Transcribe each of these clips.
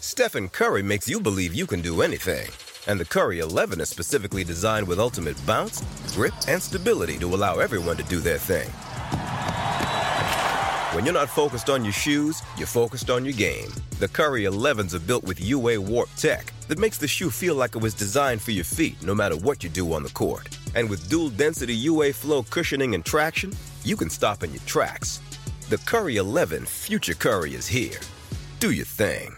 Stephen Curry makes you believe you can do anything. And the Curry 11 is specifically designed with ultimate bounce, grip, and stability to allow everyone to do their thing. When you're not focused on your shoes, you're focused on your game. The Curry 11s are built with UA Warp Tech that makes the shoe feel like it was designed for your feet no matter what you do on the court. And with dual density UA Flow cushioning and traction, you can stop in your tracks. The Curry 11 Future Curry is here. Do your thing.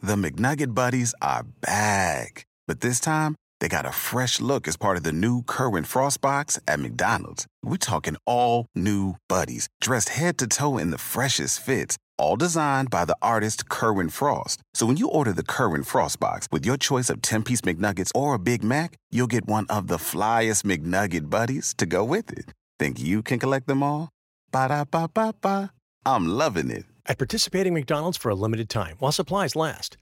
The McNugget Buddies are back. But this time, they got a fresh look as part of the new Kerwin Frost box at McDonald's. We're talking all new buddies, dressed head to toe in the freshest fits, all designed by the artist Kerwin Frost. So when you order the Kerwin Frost box with your choice of 10 piece McNuggets or a Big Mac, you'll get one of the flyest McNugget buddies to go with it. Think you can collect them all? Ba da ba ba ba. I'm loving it. At participating McDonald's for a limited time while supplies last.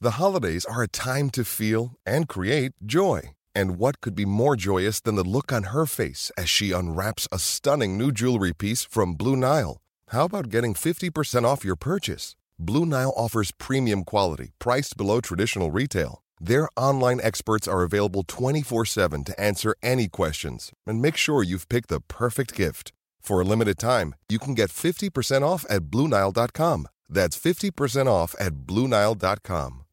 The holidays are a time to feel and create joy. And what could be more joyous than the look on her face as she unwraps a stunning new jewelry piece from Blue Nile? How about getting 50% off your purchase? Blue Nile offers premium quality, priced below traditional retail. Their online experts are available 24 7 to answer any questions and make sure you've picked the perfect gift. For a limited time, you can get 50% off at BlueNile.com. That's 50% off at BlueNile.com.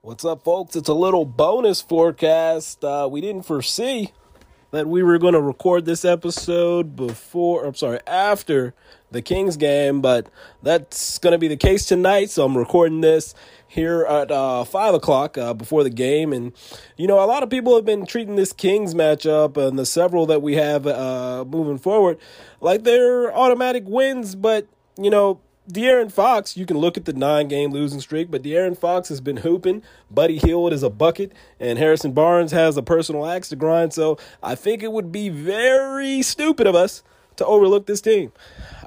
What's up, folks? It's a little bonus forecast. Uh, we didn't foresee that we were going to record this episode before, I'm sorry, after the Kings game, but that's going to be the case tonight. So I'm recording this here at uh, 5 o'clock uh, before the game. And, you know, a lot of people have been treating this Kings matchup and the several that we have uh, moving forward like they're automatic wins, but, you know, De'Aaron Fox, you can look at the nine game losing streak, but De'Aaron Fox has been hooping. Buddy Hield is a bucket, and Harrison Barnes has a personal axe to grind. So I think it would be very stupid of us to overlook this team.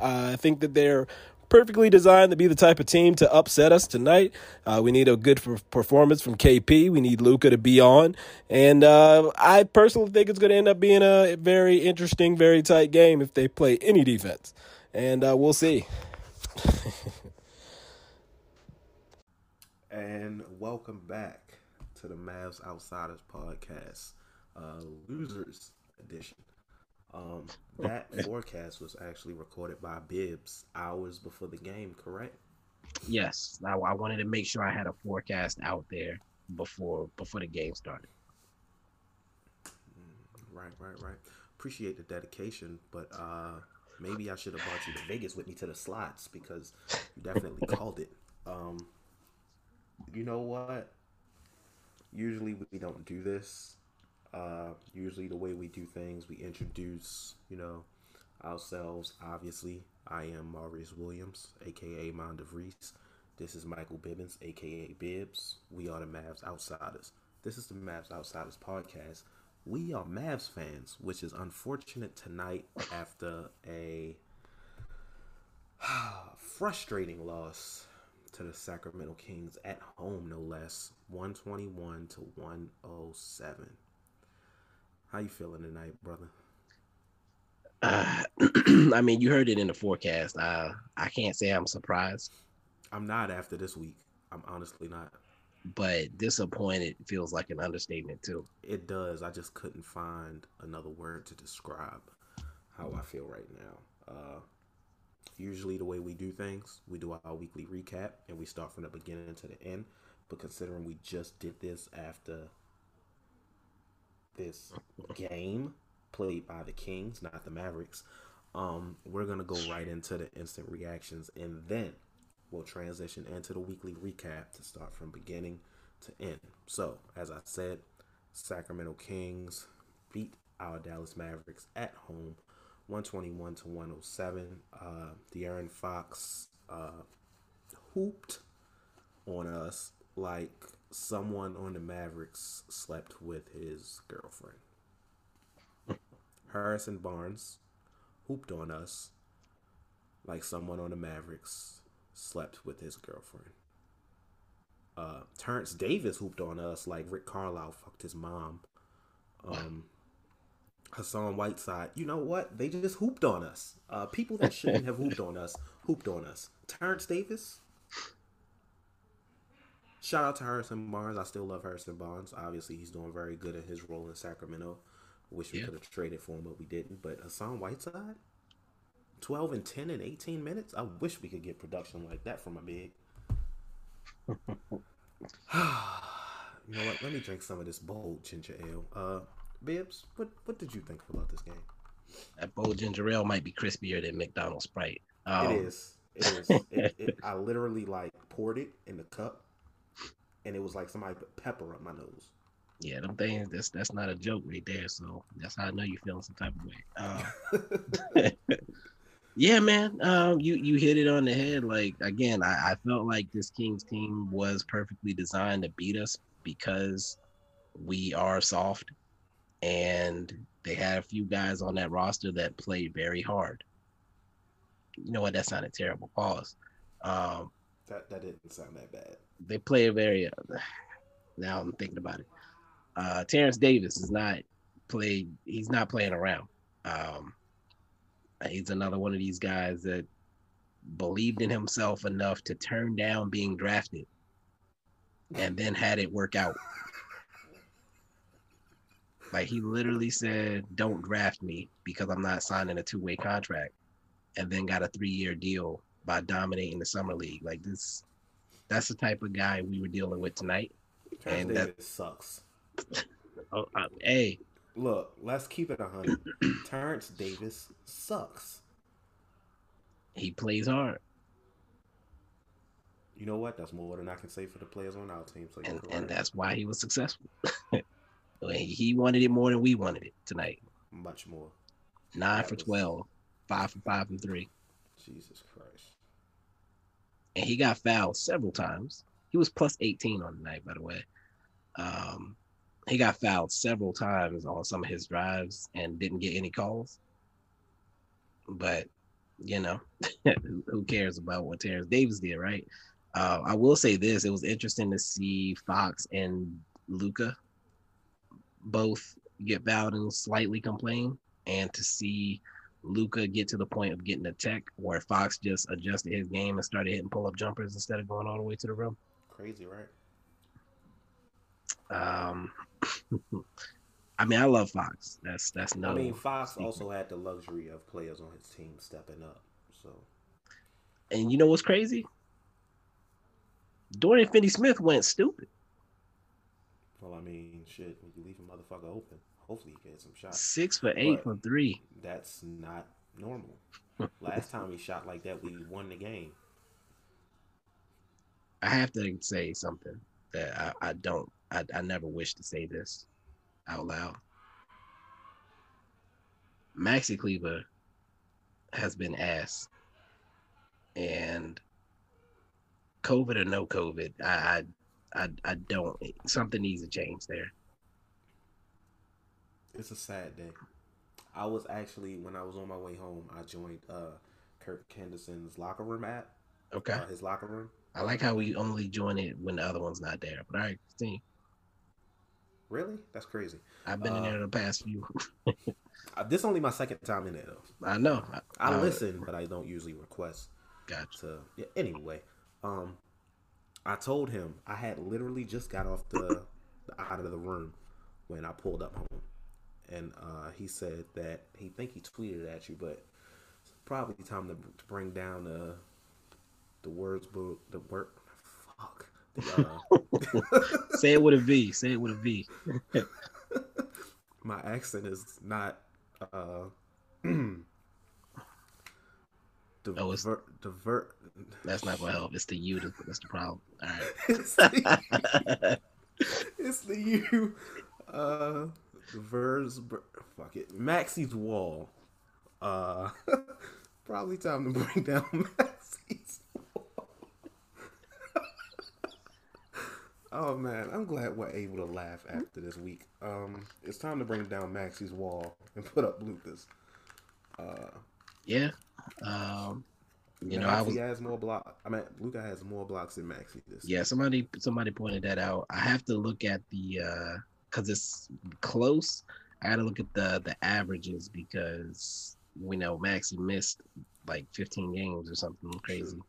I think that they're perfectly designed to be the type of team to upset us tonight. Uh, we need a good performance from KP. We need Luka to be on. And uh, I personally think it's going to end up being a very interesting, very tight game if they play any defense. And uh, we'll see. and welcome back to the Mavs Outsiders podcast, uh, losers edition. Um, that forecast was actually recorded by Bibs hours before the game, correct? Yes, I, I wanted to make sure I had a forecast out there before before the game started. Mm, right, right, right. Appreciate the dedication, but uh, maybe I should have brought you to Vegas with me to the slots because you definitely called it. Um, you know what? Usually we don't do this. Uh, usually the way we do things, we introduce, you know, ourselves. Obviously, I am Maurice Williams, aka Mind of Reese. This is Michael Bibbins, aka Bibs. We are the Mavs Outsiders. This is the Mavs Outsiders podcast we are Mavs fans, which is unfortunate tonight after a frustrating loss to the Sacramento Kings at home, no less, 121 to 107. How you feeling tonight, brother? Uh, I mean, you heard it in the forecast. Uh, I can't say I'm surprised. I'm not after this week. I'm honestly not but disappointed feels like an understatement too. It does. I just couldn't find another word to describe how I feel right now. Uh, usually, the way we do things, we do our weekly recap and we start from the beginning to the end. But considering we just did this after this game played by the Kings, not the Mavericks, um, we're gonna go right into the instant reactions and then we'll transition into the weekly recap to start from beginning to end. So, as I said, Sacramento Kings beat our Dallas Mavericks at home 121 to 107. Uh, De'Aaron Fox uh, hooped on us like someone on the Mavericks slept with his girlfriend. Harrison Barnes hooped on us like someone on the Mavericks slept with his girlfriend. Uh, Terence Davis hooped on us like Rick Carlisle fucked his mom. Um, Hassan Whiteside, you know what? They just hooped on us. Uh, people that shouldn't have hooped on us hooped on us. Terence Davis. Shout out to Harrison Barnes. I still love Harrison Barnes. Obviously, he's doing very good in his role in Sacramento. Wish we Yeah. could have traded for him, but we didn't. But Hassan Whiteside, twelve and ten in eighteen minutes. I wish we could get production like that from a big. you know what? Let me drink some of this bold ginger ale. Uh, Bibs, what what did you think about this game? That bold ginger ale might be crispier than McDonald's Sprite. Um, it is. It is. it, it, I literally like poured it in the cup, and it was like somebody put pepper up my nose. Yeah, them things. That's that's not a joke right there. So that's how I know you're feeling some type of way. Uh, yeah, man. Um, you you hit it on the head. Like again, I, I felt like this Kings team was perfectly designed to beat us because we are soft, and they had a few guys on that roster that played very hard. You know what? That sounded terrible. Pause. Um, that that didn't sound that bad. they play a very. now I'm thinking about it. Uh, Terence Davis is not played. He's not playing around. Um, he's another one of these guys that believed in himself enough to turn down being drafted, and then had it work out. Like he literally said, "Don't draft me because I'm not signing a two-way contract," and then got a three-year deal by dominating the summer league. Like this, that's the type of guy we were dealing with tonight. Terence And that- Davis sucks. Oh, uh, hey, Look, let's keep it a hundred. Terence Davis sucks. he plays hard, You know what? That's more than I can say for the players on our team. So and, and that's why he was successful. he he wanted it more than we wanted it tonight. much more. Nine That for was- 12, five for five and three, Jesus Christ. and he got fouled several times. He was plus 18 on the night, by the way. Um, he got fouled several times on some of his drives and didn't get any calls. But you know, who- cares about what Terence Davis did, right? Uh, I will say this: it was interesting to see Fox and Luka both get fouled and slightly complain, and to see Luka get to the point of getting a tech where Fox just adjusted his game and started hitting pull up jumpers instead of going all the way to the rim. Crazy, right? Um, I mean, I love Fox. That's that's no. I mean, Fox secret. also had the luxury of players on his team stepping up. So And you know what's crazy? Dorian Finney-Smith went stupid. Well, I mean, shit. You leave a motherfucker open, hopefully he gets some shots. Six for eight But- from three. That's not normal. Last time he shot like that, we won the game. I have to say something that I, I don't. I, I never wish to say this out loud. Maxi Kleber has been ass, and COVID or no COVID, I, I, I, I don't. Something needs to change there. It's a sad day. I was actually when I was on my way home, I joined uh Kirk Henderson's locker room app. Okay, Uh, his locker room. I like how we only join it when the other one's not there. But all right, continue. Really? That's crazy. I've been in Uh, there the past few. Uh, this only my second time in there though. I know. I Uh, listen, but I don't usually request Gotcha. to. Yeah, anyway, um, I told him I had literally just got off the, the out of the room when I pulled up home, and uh, he said that he think he tweeted at you, but it's probably time to, to bring down the the words book the word. Fuck. The, uh, Say it with a V. Say it with a V. my accent is not uh Oh, it's- ver, That's not gonna help. It's the U. that- That's the problem. All right. it's, the, it's the you uh vers fuck it Maxi's wall uh probably time to bring down Maxi's wall oh man I'm glad we're able to laugh after this week um it's time to bring down Maxi's wall and put up Lucas uh Yeah. Um, you know, Maxi I was has more block. I mean, Luka has more blocks than Maxi. This yeah. Somebody somebody pointed that out. I have to look at the uh because it's close. I got to look at the the averages because we know Maxi missed like 15 games or something crazy.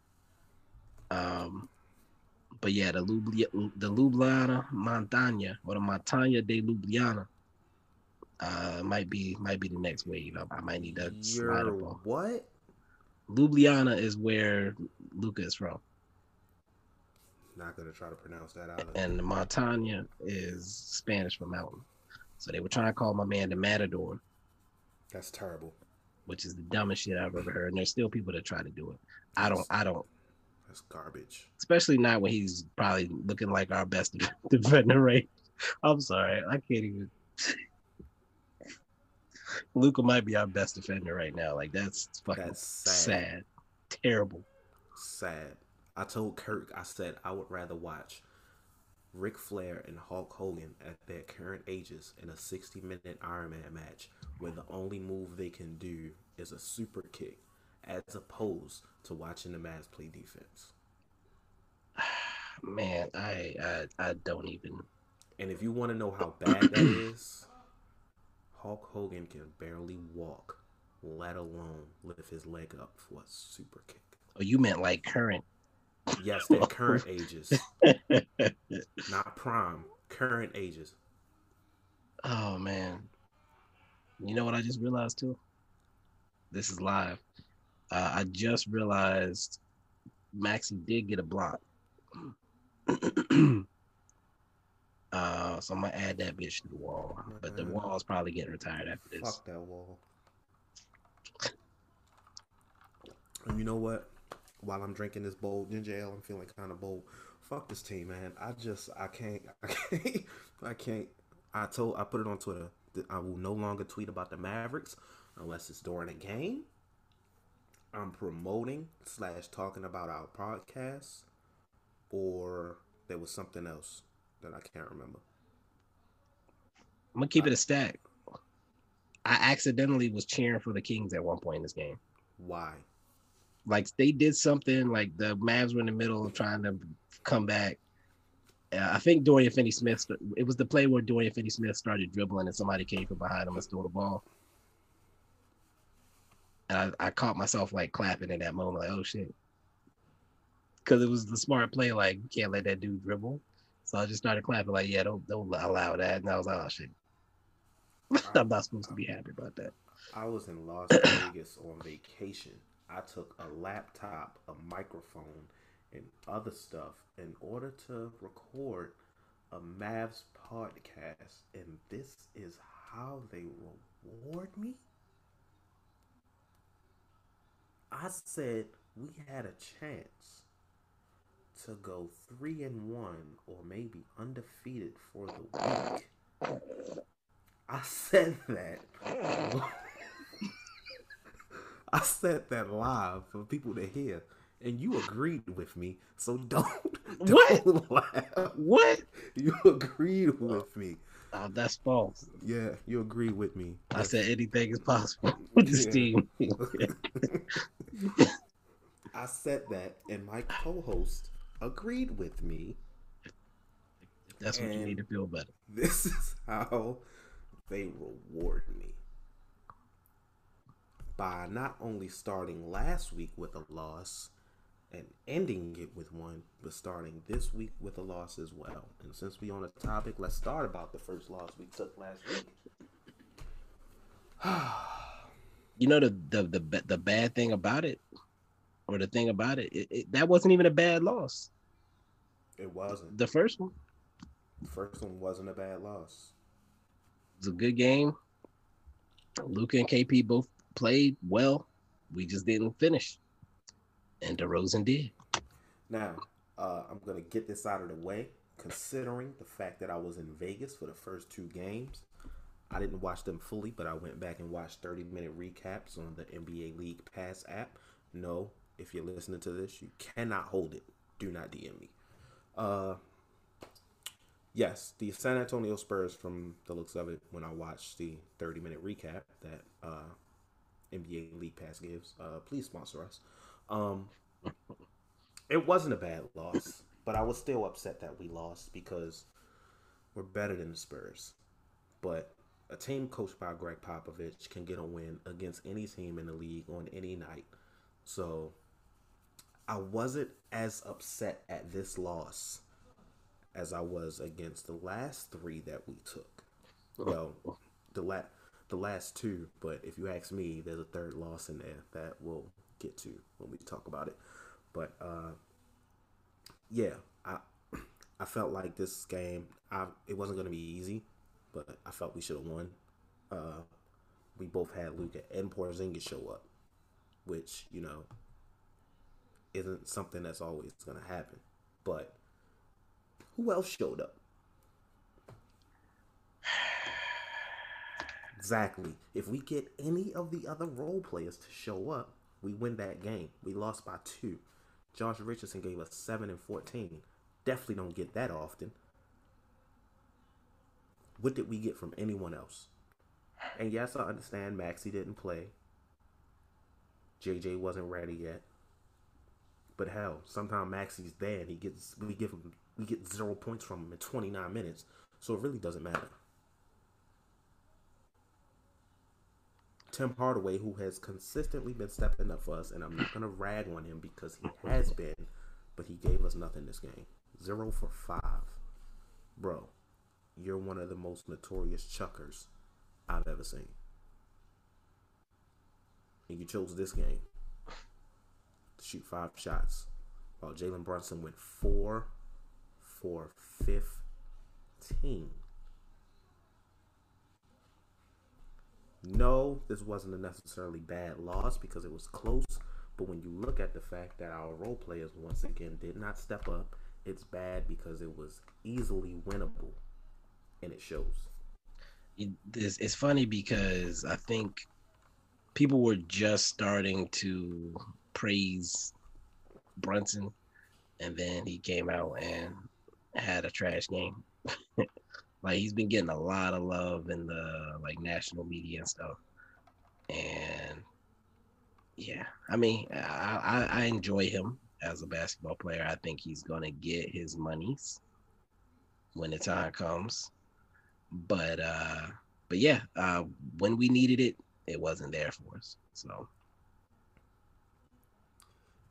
Um, but yeah, the Lubli- the Ljubljana Montagna or the Montagna de Ljubljana uh, might be might be the next wave. I, I might need to slide up on. what? Ljubljana is where Luka is from, Not gonna try to pronounce that out. and the Montagna is Spanish for mountain. So they were trying to call my man the Matador, That's terrible. which is the dumbest shit I've ever heard. And there's still people that try to do it. I don't. I don't. That's garbage. Especially not when he's probably looking like our best defender, right? I'm sorry, I can't even. Luka might be our best defender right now. Like that's fucking That's sad. sad. terrible. Sad. I told Kirk, I said I would rather watch Ric Flair and Hulk Hogan at their current ages in a 60 minute Iron Man match where the only move they can do is a super kick as opposed to watching the Mavs play defense. Man, I I, I don't even. And if you want to know how bad that is, Hulk Hogan can barely walk, let alone lift his leg up for a super kick. Oh, you meant like current. Yes, their current ages, not prime, current ages. Oh man. You know what I just realized too? This is live. Uh, I just realized Maxi did get a block. uh, so I'm gonna add that bitch to the wall. But the wall is probably getting retired after this. Fuck that wall. And you know what? While I'm drinking this bold ginger ale, I'm feeling kind of bold. Fuck this team, man. I just I can't I can't I can't. I told I put it on Twitter. that I will no longer tweet about the Mavericks unless it's during a game. I'm promoting slash talking about our podcast, or there was something else that I can't remember. I'm gonna keep it a stack. I accidentally was cheering for the Kings at one point in this game. Why? Like they did something like the Mavs were in the middle of trying to come back. Uh, I think Dorian Finney Smith. It was the play where Dorian Finney Smith started dribbling and somebody came from behind him and stole the ball. And I, I caught myself like clapping in that moment, like oh shit, because it was the smart play. Like you can't let that dude dribble. So I just started clapping, like yeah, don't don't allow that. And I was like oh shit, I'm not supposed to be happy about that. I was in Las Vegas on vacation. I took a laptop, a microphone, and other stuff in order to record a Mavs podcast, and this is how they reward me? I said we had a chance to go three and one or maybe undefeated for the week. I said that. I said that live for people to hear, and you agreed with me. So don't, don't What? laugh. Uh, what? You agreed with me. Oh, that's false. Yeah, you agreed with me. I said anything is possible with this team. I said that, and my co-host agreed with me. That's what you need to feel better. This is how they reward me. By not only starting last week with a loss and ending it with one, but starting this week with a loss as well. And since we on the topic, let's start about the first loss we took last week. You know the the the, the bad thing about it, or the thing about it, it, it, that wasn't even a bad loss. It wasn't. The first one The first one wasn't a bad loss. It's a good game. Luka and KP both played well. We just didn't finish, and DeRozan did. Now, uh, I'm gonna get this out of the way. Considering the fact that I was in Vegas for the first two games, I didn't watch them fully, but I went back and watched 30 minute recaps on the NBA League Pass app. No, if you're listening to this, you cannot hold it. Do not DM me. Uh, yes, the San Antonio Spurs, from the looks of it, when I watched the 30 minute recap that uh, NBA League Pass gives, uh, please sponsor us. Um, it wasn't a bad loss, but I was still upset that we lost because we're better than the Spurs. But a team coached by Gregg Popovich can get a win against any team in the league on any night. So I wasn't as upset at this loss as I was against the last three that we took. Well, the la- the last two, but if you ask me, there's a third loss in there that we'll get to when we talk about it. But uh, yeah, I I felt like this game, I it wasn't going to be easy, but I felt we should have won. Uh, we both had Luka and Porzingis show up, which you know isn't something that's always going to happen. But who else showed up? Exactly. If we get any of the other role players to show up, we win that game. We lost by two. Josh Richardson gave us seven and fourteen. Definitely don't get that often. What did we get from anyone else? And yes, I understand Maxi didn't play. JJ wasn't ready yet. But hell, sometimes Maxi's there and he gets we give him we get zero points from him in 29 minutes. So it really doesn't matter. Tim Hardaway, who has consistently been stepping up for us, and I'm not gonna rag on him because he has been, but he gave us nothing this game. Zero for five. Bro, you're one of the most notorious chuckers I've ever seen. And you chose this game to shoot five shots, while Jalen Brunson went four for 15. No, this wasn't a necessarily bad loss because it was close. But when you look at the fact that our role players once again did not step up, it's bad because it was easily winnable, and it shows. It's, it's funny because I think people were just starting to praise Brunson, and then he came out and had a trash game. like he's been getting a lot of love in the like national media and stuff. And yeah, I mean, I, I, I enjoy him as a basketball player. I think he's gonna get his monies when the time comes. But uh but yeah, uh when we needed it, it wasn't there for us. So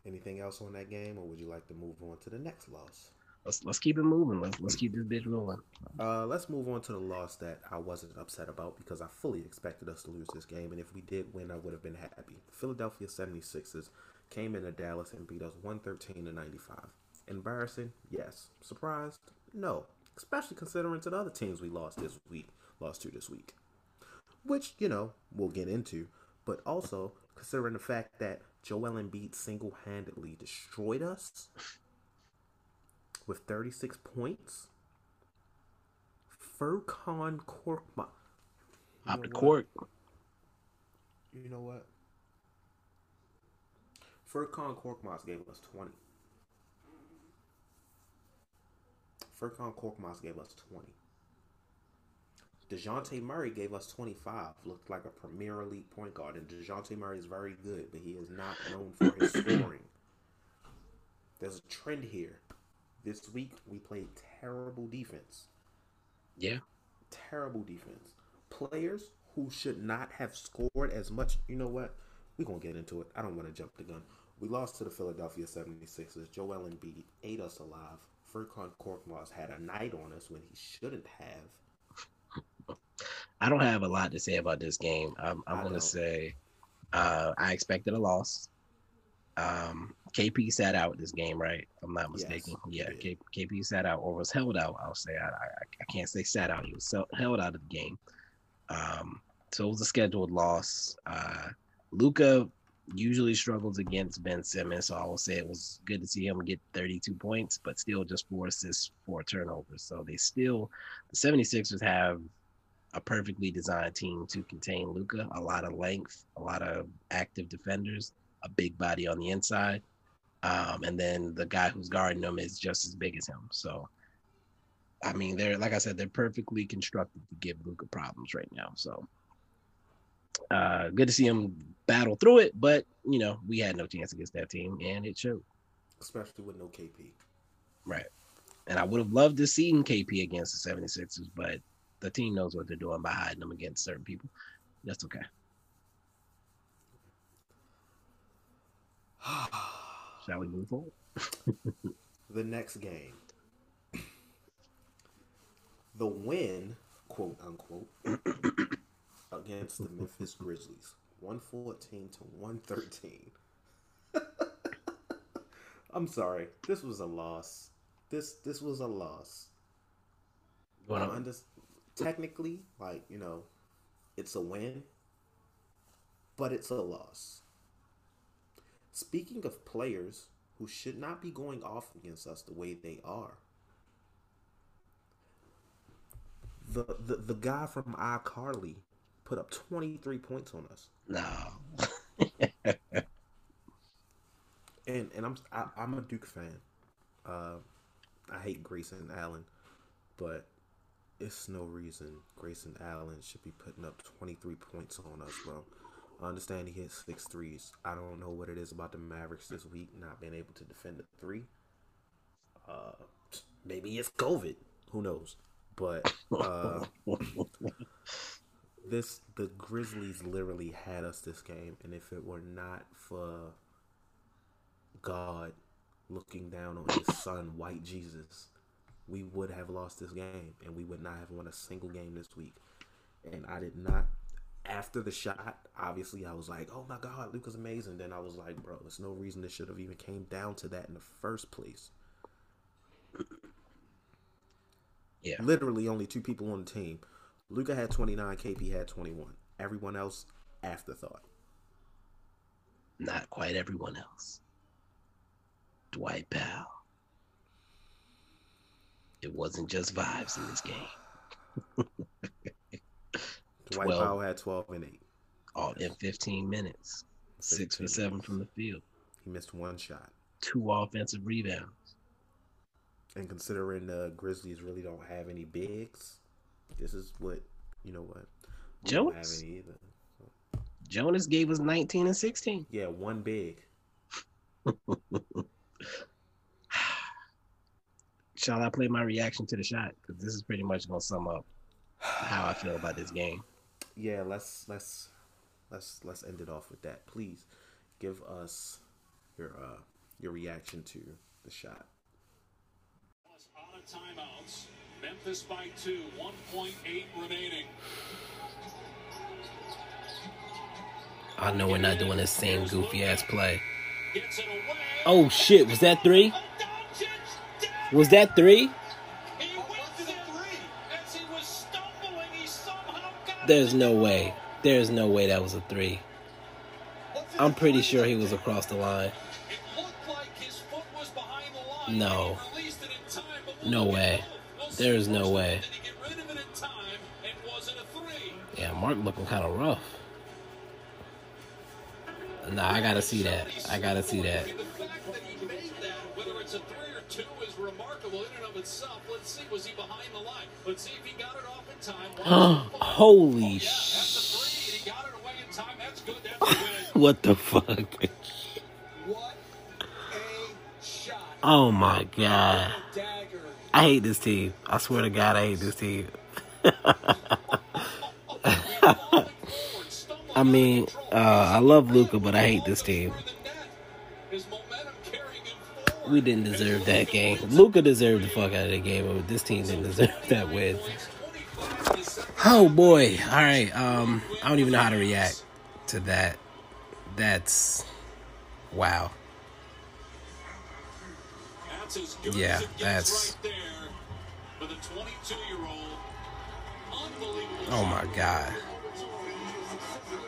anything else on that game or would you like to move on to the next loss? Let's let's keep it moving. Let's let's keep this bitch rolling. Uh, let's move on to the loss that I wasn't upset about because I fully expected us to lose this game, and if we did win, I would have been happy. Philadelphia 76ers came into Dallas and beat us 113 to 95. Embarrassing? Yes. Surprised? No. Especially considering to the other teams we lost this week, lost to this week. Which, you know, we'll get into, but also considering the fact that Joel Embiid single handedly destroyed us with 36 points. Furkan Korkmaz. Up the Cork. You know what? Furkan Korkmaz gave us 20. Furkan Korkmaz gave us 20. DeJounte Murray gave us 25. Looked like a Premier League point guard. And DeJounte Murray is very good, but he is not known for his scoring. There's a trend here. This week we played terrible defense. Yeah. Terrible defense. Players who should not have scored as much. You know what? We're going to get into it. I don't want to jump the gun. We lost to the Philadelphia 76ers. Joel Embiid ate us alive. Furkan Korkmaz had a night on us when he shouldn't have. I don't have a lot to say about this game. I'm, I'm going to say uh, I expected a loss. Um, KP sat out this game, right? If I'm not mistaken. Yes, yeah, KP sat out or was held out. I'll say I, I, I can't say sat out. He was held out of the game. Um, so it was a scheduled loss. Uh, Luka usually struggles against Ben Simmons, so I will say it was good to see him get 32 points, but still just four assists, four turnovers. So they still, the 76ers have a perfectly designed team to contain Luca. A lot of length, a lot of active defenders, a big body on the inside. Um, and then the guy who's guarding them is just as big as him. So, I mean, they're like I said, they're perfectly constructed to give Luka problems right now. So, uh, good to see him battle through it. But you know, we had no chance against that team, and it showed. Especially with no KP. Right. And I would have loved to see KP against the 76ers, but the team knows what they're doing by hiding them against certain people. That's okay. Shall we move on? the next game. The win, quote unquote, against the Memphis Grizzlies. 114 to 113. I'm sorry. This was a loss. This this was a loss. Well, I under- technically, like, you know, it's a win, but it's a loss. Speaking of players who should not be going off against us the way they are, the the, the guy from iCarly put up 23 points on us. no. And and I'm I, I'm a Duke fan. Uh, I hate Grayson Allen, but it's no reason Grayson Allen should be putting up 23 points on us, bro. Understand he hit six threes. I don't know what it is about the Mavericks this week not being able to defend the three. Uh, maybe it's COVID. Who knows? But uh, this the Grizzlies literally had us this game, and if it were not for God looking down on his son, White Jesus, we would have lost this game and we would not have won a single game this week. And I did not. After the shot, obviously, I was like, "Oh my God, Luka's amazing." Then I was like, "Bro, there's no reason this should have even came down to that in the first place." Yeah. Literally, only two people on the team. Luka had 29, KP had 21. Everyone else, afterthought. Not quite everyone else. Dwight Powell. It wasn't just vibes in this game. Dwight 12. Powell had 12 and 8. All in 15 minutes. Six for 15 seven from the field. He missed one shot. Two offensive rebounds. And considering the Grizzlies really don't have any bigs, this is what you know what. We don't have any either. Jonas gave us 19 and 16. Yeah, one big. Shall I play my reaction to the shot? Because this is pretty much going to sum up how I feel about this game. Yeah, let's let's let's let's end it off with that. Please give us your uh your reaction to the shot. Out of timeouts. Memphis by two. 1.8 remaining. I know we're not doing the same goofy ass play. Gets it away. Oh shit, was that three? Was that three? There's no way. There's no way that was a three. I'm pretty sure he was across the line. No. No way. see. There's no way. Yeah, Mark looking kind of rough. Nah, I gotta see that. I gotta see that in and of itself. Let's see, was he behind the line? Let's see if he got it off in time. Holy Yeah, that's a three. He got it away in time. That's good. That's a. What the fuck? What a shot. Oh my god. I hate this team. I swear to God, I hate this team. I mean, uh, I love Luka, but I hate this team. We didn't deserve that game. Luka deserved the fuck out of the game, but this team didn't deserve that win. Oh boy! All right, um, I don't even know how to react to that. That's wow. Yeah, that's- right there for the 22-year-old. Unbelievable. Oh my god.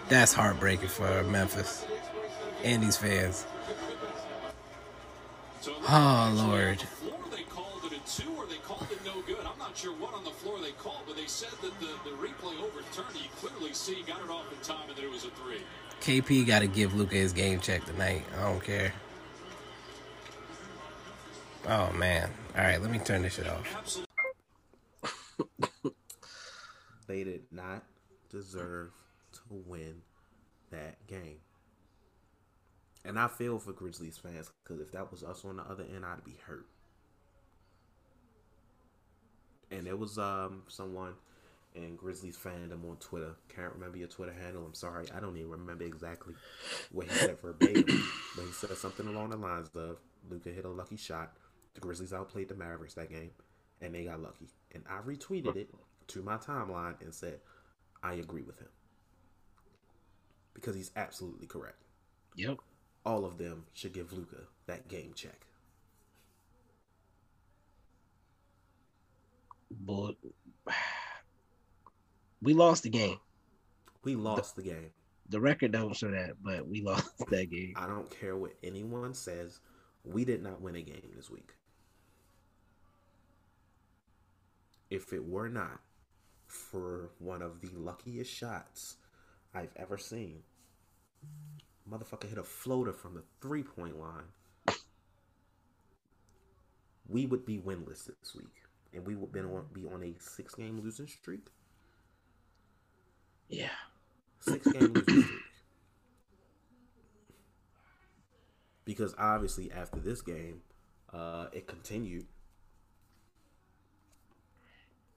That's heartbreaking for Memphis and these fans. So it Oh, Lord. Floor they called it a two, or they called it no good. I'm not sure what on the floor they called, but they said that the, the replay overturned. You clearly see got it off in time, and that it was a three. KP got to give Luka his game check tonight. I don't care. Oh man. All right, let me turn this shit off. They did not deserve to win that game. And I feel for Grizzlies fans because if that was us on the other end, I'd be hurt. And there was um someone and Grizzlies fandom on Twitter. Can't remember your Twitter handle. I'm sorry. I don't even remember exactly what he said verbatim, but he said something along the lines of Luka hit a lucky shot. The Grizzlies outplayed the Mavericks that game, and they got lucky. And I retweeted it to my timeline and said, I agree with him because he's absolutely correct. Yep. All of them should give Luka that game check. But we lost the game. We lost the, the game. The record don't show that, but we lost that game. I don't care what anyone says. We did not win a game this week. If it were not for one of the luckiest shots I've ever seen, motherfucker hit a floater from the three point line, we would be winless this week. And we would be on, be on a six game losing streak. Yeah. Six game losing streak. Because obviously after this game, uh, it continued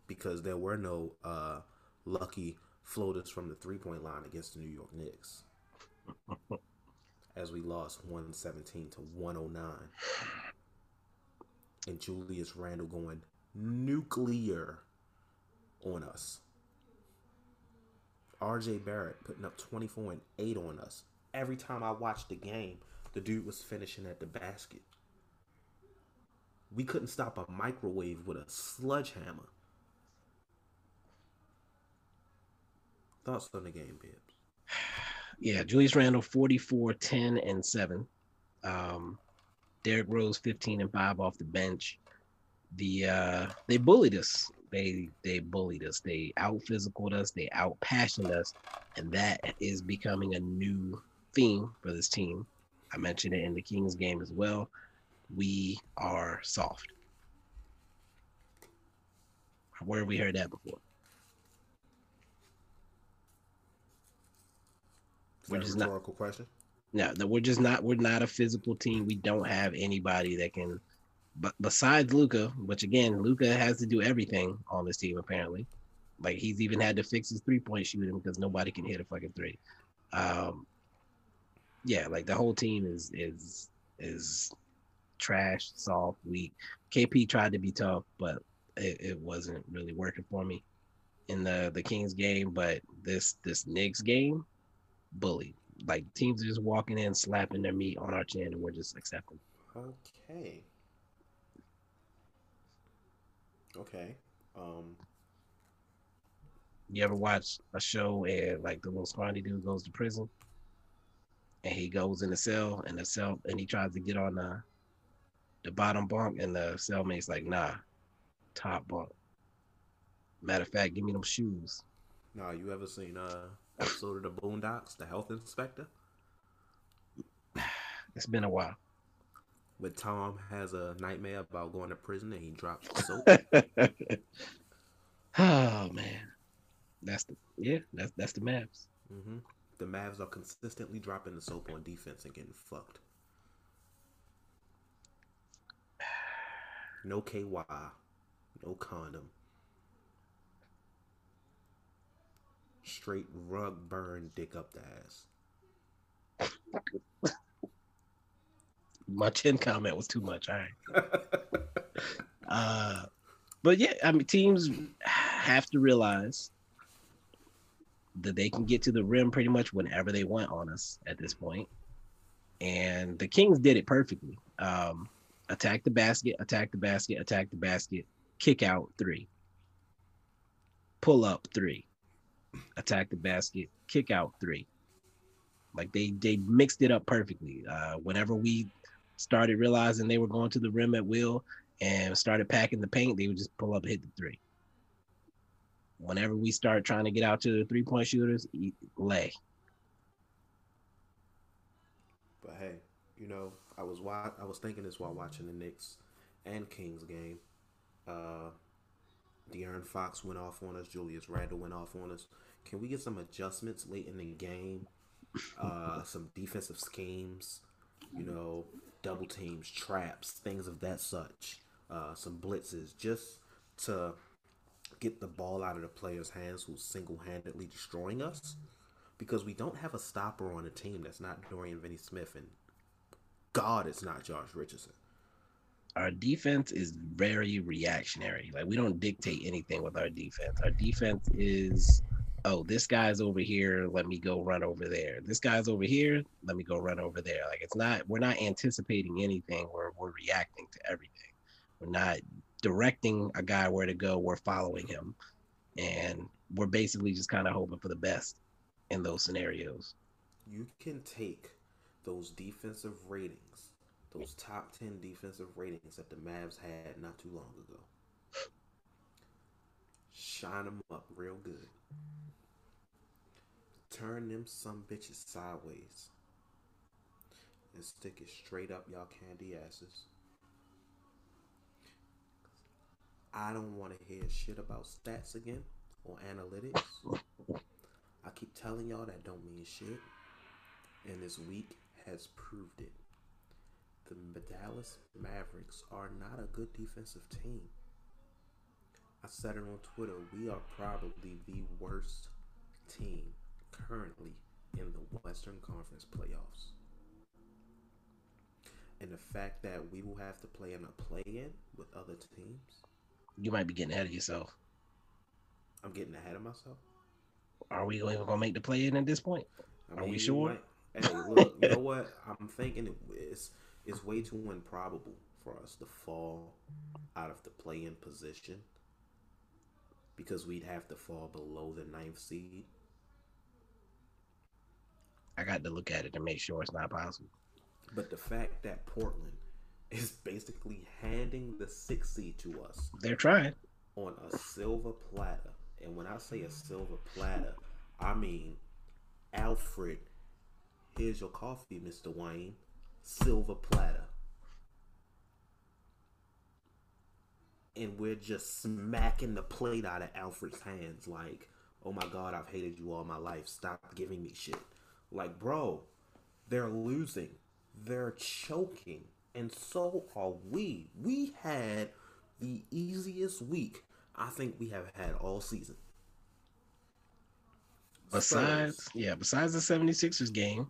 because there were no uh, lucky floaters from the three point line against the New York Knicks. As we lost 117 to 109. And Julius Randle going nuclear on us. RJ Barrett putting up 24 and 8 on us. Every time I watched the game, the dude was finishing at the basket. We couldn't stop a microwave with a sledgehammer. Thoughts on the game, Bibs? Yeah, Julius Randle 44, 10, and 7. Um, Derrick Rose 15 and 5 off the bench. The uh they bullied us. They they bullied us. They out physicaled us, they out passioned us, and that is becoming a new theme for this team. I mentioned it in the Kings game as well. We are soft. Where have we heard that before? Is we're just rhetorical not, question. No, that we're just not. We're not a physical team. We don't have anybody that can. But besides Luka, which again, Luka has to do everything on this team apparently. Like he's even had to fix his three point shooting because nobody can hit a fucking three. Um, yeah, like the whole team is is is trash, soft, weak. KP tried to be tough, but it, it wasn't really working for me in the the Kings game. But this this Knicks game, bully. Like teams are just walking in, slapping their meat on our chin, and we're just accepting. Okay. Okay. Um. You ever watch a show and like the little scrawny dude goes to prison, and he goes in the cell, and the cell, and he tries to get on the the bottom bunk, and the cellmate's like, "Nah, top bunk." Matter of fact, give me them shoes. Nah, you ever seen uh episode of the Boondocks, the health inspector? It's been a while. When Tom has a nightmare about going to prison and he drops soap. oh man, that's the yeah, that's that's the Mavs. Mm-hmm. The Mavs are consistently dropping the soap on defense and getting fucked. No KY, no condom. Straight rug burn dick up the ass. My chin comment was too much. All right. uh, but yeah, I mean, teams have to realize that they can get to the rim pretty much whenever they want on us at this point. And the Kings did it perfectly. Um, attack the basket, attack the basket, attack the basket, kick out three, pull up three, attack the basket, kick out three. Like they they mixed it up perfectly. Uh, whenever we started realizing they were going to the rim at will and started packing the paint, they would just pull up hit the three. Whenever we start trying to get out to the three point shooters, lay. But hey, you know, I was wa- I was thinking this while watching the Knicks and Kings game. Uh, De'Aaron Fox went off on us. Julius Randle went off on us. Can we get some adjustments late in the game? Uh, some defensive schemes, you know, double teams, traps, things of that such. Uh, some blitzes, just to get the ball out of the player's hands who's single handedly destroying us because we don't have a stopper on the team that's not Dorian Finney Smith and God it's not Josh Richardson. Our defense is very reactionary. Like we don't dictate anything with our defense. Our defense is oh, this guy's over here, let me go run over there. This guy's over here, let me go run over there. Like it's not we're not anticipating anything, we're we're reacting to everything. We're not directing a guy where to go, we're following him. And we're basically just kind of hoping for the best in those scenarios. You can take those defensive ratings, those top 10 defensive ratings that the Mavs had not too long ago, shine them up real good, turn them some bitches sideways, and stick it straight up y'all candy asses. I don't want to hear shit about stats again or analytics. I keep telling y'all that don't mean shit. And this week has proved it. The Dallas Mavericks are not a good defensive team. I said it on Twitter. We are probably the worst team currently in the Western Conference playoffs. And the fact that we will have to play in a play in with other teams you might be getting ahead of yourself. I'm getting ahead of myself. Are we even gonna make the play in at this point? I Are we sure? Might, hey, look, you know what? I'm thinking it's it's way too improbable for us to fall out of the play-in position because we'd have to fall below the ninth seed. I got to look at it to make sure it's not possible. But the fact that Portland is basically handing the six seed to us. They're trying on a silver platter, and when I say a silver platter, I mean Alfred. Here's your coffee, Mister Wayne. Silver platter. And we're just smacking the plate out of Alfred's hands, like, oh my god, I've hated you all my life. Stop giving me shit. Like, bro, they're losing. They're choking and so are we. We had the easiest week I think we have had all season. Besides, Spurs, yeah, besides the 76ers game,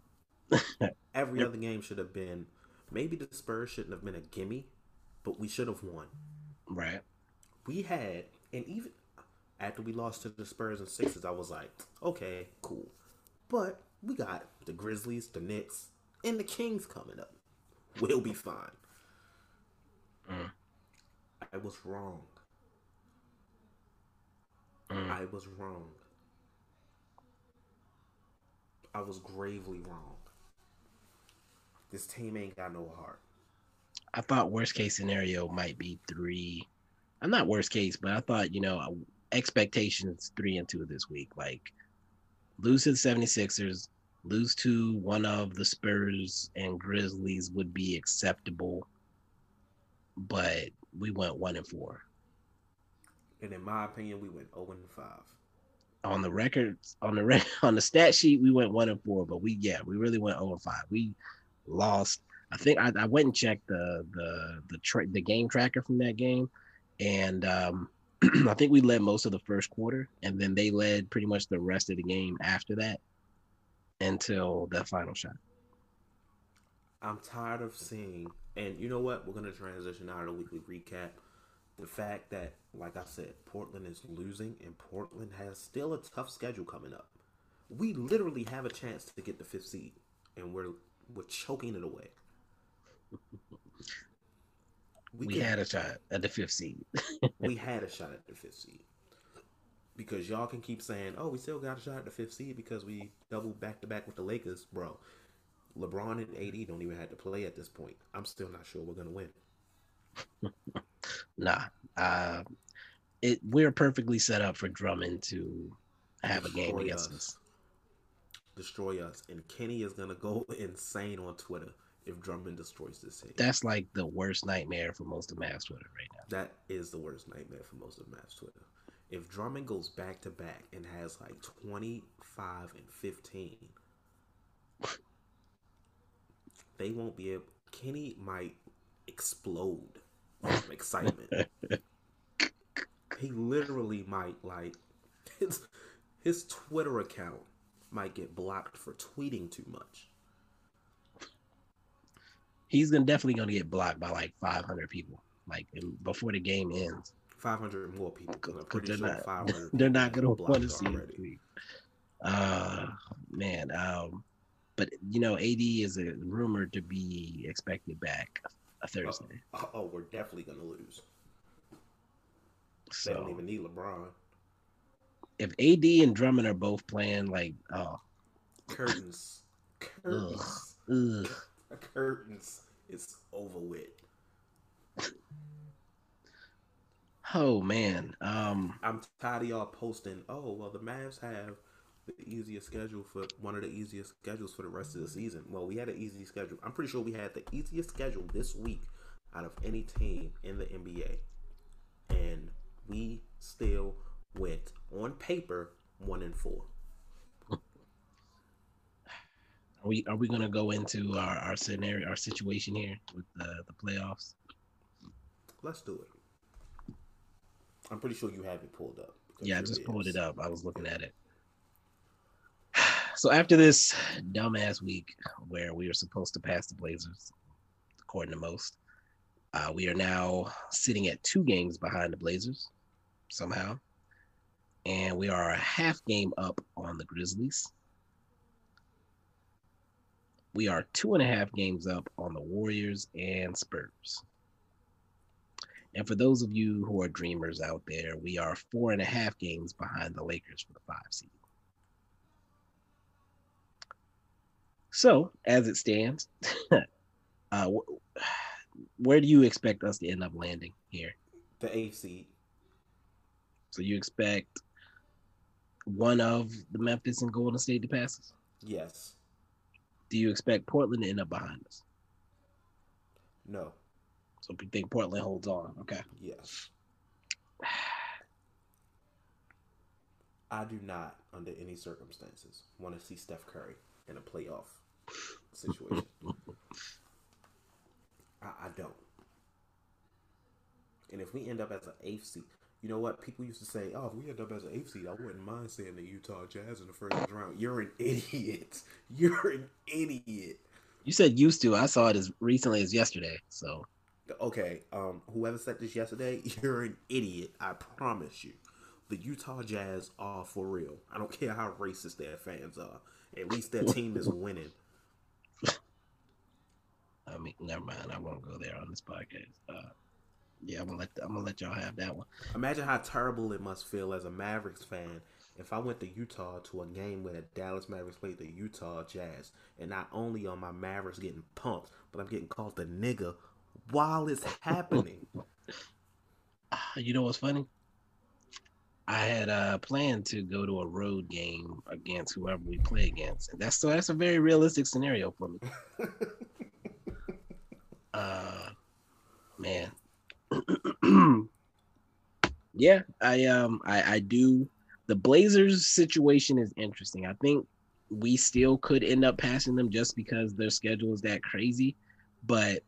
every other game should have been maybe the Spurs shouldn't have been a gimme, but we should have won. Right. We had, and even after we lost to the Spurs and Sixers, I was like, okay, cool. But we got the Grizzlies, the Knicks, and the Kings coming up. We'll be fine. Mm. I was wrong. Mm. I was wrong. I was gravely wrong. This team ain't got no heart. I thought worst case scenario might be three. I'm not worst case, but I thought, you know, expectations three and two this week. Like lose to the 76ers, lose to one of the Spurs and Grizzlies would be acceptable, but we went one and four. And in my opinion, we went zero and five. On the record, on the rec- on the stat sheet, we went one and four, but we yeah, we really went zero and five. We lost. I think I, I went and checked the the the tra- the game tracker from that game, and um, I think we led most of the first quarter, and then they led pretty much the rest of the game after that until that final shot. I'm tired of seeing, and you know what? We're gonna transition out of the weekly recap. The fact that, like I said, Portland is losing, and Portland has still a tough schedule coming up. We literally have a chance to get the fifth seed, and we're we're choking it away. We, we had a shot at the fifth seed. we had a shot at the fifth seed because y'all can keep saying, "Oh, we still got a shot at the fifth seed because we doubled back to back with the Lakers, bro." LeBron and AD don't even have to play at this point. I'm still not sure we're gonna win. nah, uh, it we're perfectly set up for Drummond to have Destroy a game against us. us. Destroy us, and Kenny is gonna go insane on Twitter if Drummond destroys this team. That's like the worst nightmare for most of Mavs Twitter right now. That is the worst nightmare for most of Mavs Twitter if Drummond goes back to back and has like 25 and 15, they won't be able. Kenny might explode from excitement. he literally might like his his Twitter account might get blocked for tweeting too much. He's gonna definitely gonna get blocked by like 500 people, like before the game ends. 500 more people. I'm pretty they're sure not, 500 they're not gonna want to see already. Uh, man, um, but you know, AD is a rumored to be expected back a Thursday. Oh, oh, we're definitely gonna lose. So, They don't even need LeBron. if AD and Drummond are both playing, like, oh, Curtains, curtains, ugh. curtains. It's over with. Oh man, um, I'm tired of y'all posting. Oh well, the Mavs have the easiest schedule for one of the easiest schedules for the rest of the season. Well, we had an easy schedule. I'm pretty sure we had the easiest schedule this week out of any team in the NBA, and we still went on paper one and four. are we are we gonna go into our, our scenario, our situation here with the the playoffs? Let's do it. I'm pretty sure you have it pulled up. Yeah, I just pulled it up. I was looking at it. So after this dumbass week where we were supposed to pass the Blazers, according to most, uh, we are now sitting at two games behind the Blazers somehow, and we are a half game up on the Grizzlies. We are two and a half games up on the Warriors and Spurs. And for those of you who are dreamers out there, we are four and a half games behind the Lakers for the five seed. So, as it stands, uh, where do you expect us to end up landing here? The eighth seed. So, you expect one of the Memphis and Golden State to pass us? Yes. Do you expect Portland to end up behind us? No. So, you think Portland holds on? Okay. Yes. I do not, under any circumstances, want to see Steph Curry in a playoff situation. I, I don't. And if we end up as an eighth seed, you know what? People used to say, "Oh, if we end up as an eighth seed, I wouldn't mind seeing the Utah Jazz in the first round." You're an idiot. You're an idiot. You said used to. I saw it as recently as yesterday. So, Okay, um, whoever said this yesterday, you're an idiot. I promise you. The Utah Jazz are for real. I don't care how racist their fans are. At least their team is winning. I mean, never mind. I won't go there on this podcast. Uh, yeah, I'm gonna let I'm gonna let y'all have that one. Imagine how terrible it must feel as a Mavericks fan if I went to Utah to a game where the Dallas Mavericks played the Utah Jazz, and not only are my Mavericks getting pumped, but I'm getting called the nigga while it's happening. Ah, You know what's funny? I had uh planned to go to a road game against whoever we play against, and that's so that's a very realistic scenario for me. uh, man, yeah, I um I I do. The Blazers situation is interesting. I think we still could end up passing them just because their schedule is that crazy, but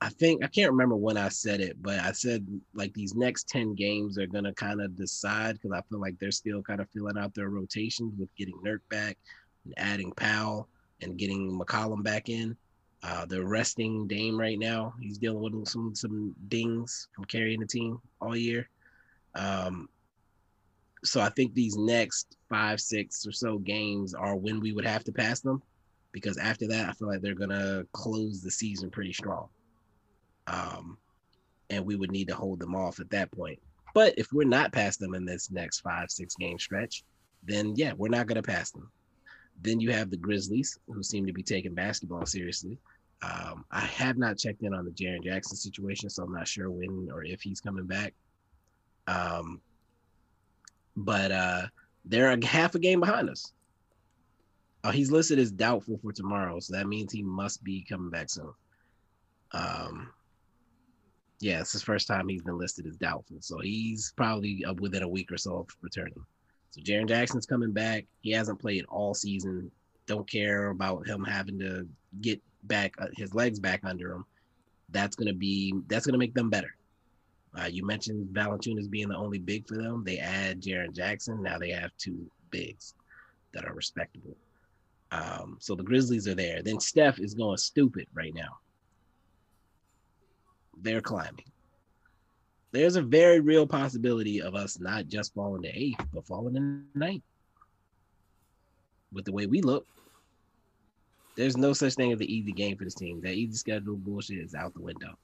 I think I can't remember when I said it, but I said like these next 10 games are gonna kind of decide because I feel like they're still kind of filling out their rotations with getting Nurk back and adding Powell and getting McCollum back in. Uh, they're resting Dame right now. He's dealing with some some dings from carrying the team all year. Um, so I think these next five, six or so games are when we would have to pass them, because after that, I feel like they're gonna close the season pretty strong um, and we would need to hold them off at that point. But if we're not past them in this next five, six game stretch, then yeah, we're not going to pass them. Then you have the Grizzlies, who seem to be taking basketball seriously. Um, I have not checked in on the Jaren Jackson situation, so I'm not sure when or if he's coming back. Um, but uh, they're a half a game behind us. Oh, he's listed as doubtful for tomorrow, so that means he must be coming back soon. Um, yeah, it's his first time he's been listed as doubtful, so he's probably uh, within a week or so of returning. So Jaren Jackson's coming back. He hasn't played all season. Don't care about him having to get back uh, his legs back under him. That's gonna be that's gonna make them better. Uh, you mentioned Valanciunas being the only big for them. They add Jaren Jackson. Now they have two bigs that are respectable. Um, so the Grizzlies are there. Then Steph is going stupid right now. They're climbing. There's a very real possibility of us not just falling to eighth, but falling in ninth. With the way we look, there's no such thing as the easy game for this team. That easy schedule bullshit is out the window.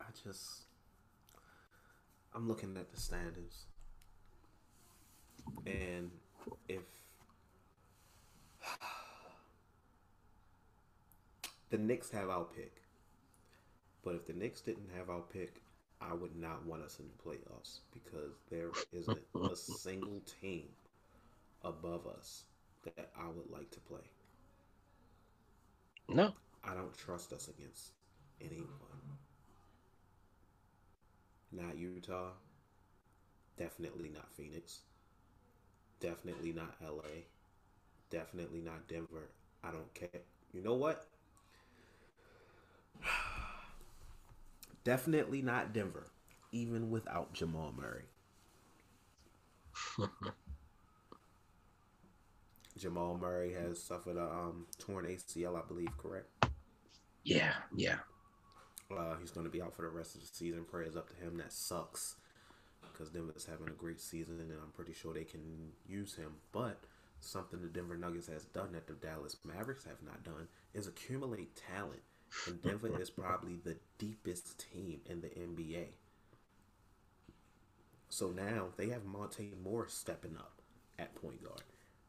I just, I'm looking at the standings, and if the Knicks have our pick, but if the Knicks didn't have our pick, I would not want us in the playoffs because there isn't a single team above us that I would like to play. No, I don't trust us against anyone. Not Utah. Definitely not Phoenix. Definitely not LA. Definitely not Denver. I don't care. You know what? Definitely not Denver, even without Jamal Murray. Jamal Murray has suffered a um, torn ACL, I believe, correct? yeah, yeah. Uh, he's going to be out for the rest of the season. Prayers up to him. That sucks because Denver's having a great season, and I'm pretty sure they can use him. But something the Denver Nuggets has done that the Dallas Mavericks have not done is accumulate talent. And Denver is probably the deepest team in the NBA. So now they have Monte Morris stepping up at point guard.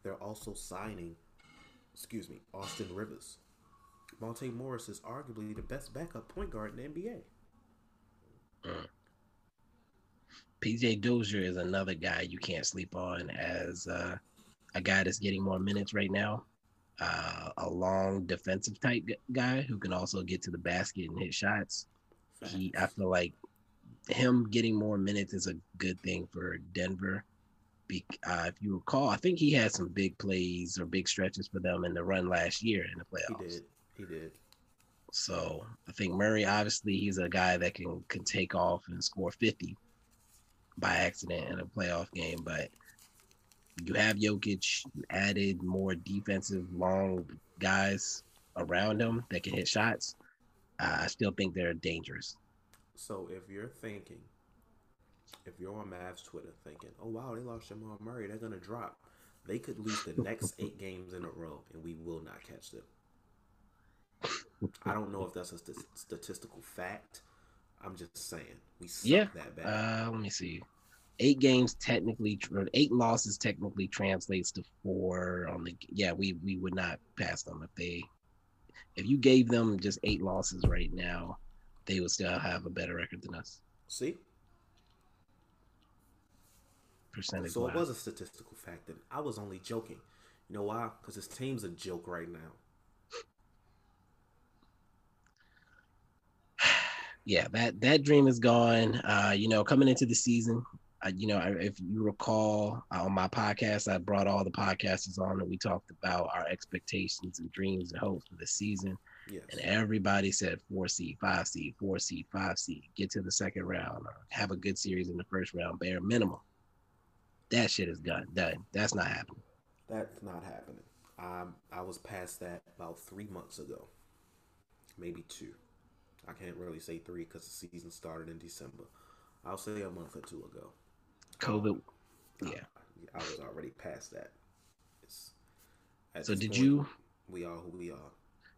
They're also signing, excuse me, Austin Rivers. Monte Morris is arguably the best backup point guard in the NBA. PJ Dozier is another guy you can't sleep on as uh, a guy that's getting more minutes right now. Uh, a long defensive type guy who can also get to the basket and hit shots. He, I feel like him getting more minutes is a good thing for Denver. Be, uh, if you recall, I think he had some big plays or big stretches for them in the run last year in the playoffs. He did. He did. So I think Murray, obviously, he's a guy that can can take off and score 50 by accident in a playoff game. But you have Jokic, you added more defensive long guys around him that can hit shots. Uh, I still think they're dangerous. So if you're thinking, if you're on Mavs Twitter thinking, oh wow, they lost Jamal Murray, they're gonna drop. They could lose the next eight games in a row, and we will not catch them. I don't know if that's a st- statistical fact. I'm just saying we suck Yeah. that bad. Uh, let me see. Eight games technically, eight losses technically translates to four on the. Yeah, we we would not pass them if they, if you gave them just eight losses right now, they would still have a better record than us See, percentage. so it was a statistical fact, that I was only joking. You know why? Because his team's a joke right now. yeah, that that dream is gone. Uh, you know, coming into the season, uh, you know, I- if you recall uh, on my podcast, I brought all the podcasters on and we talked about our expectations and dreams and hopes for the season. Yes. And everybody said four seed, five seed, four seed, five seed, get to the second round, or have a good series in the first round, bare minimum. That shit is done. Done. That's not happening. That's not happening. Um, I was past that about three months ago, maybe two. I can't really say three because the season started in December. I'll say a month or two ago. COVID. Uh, Yeah. I was already past that. So did point, you We are who we are.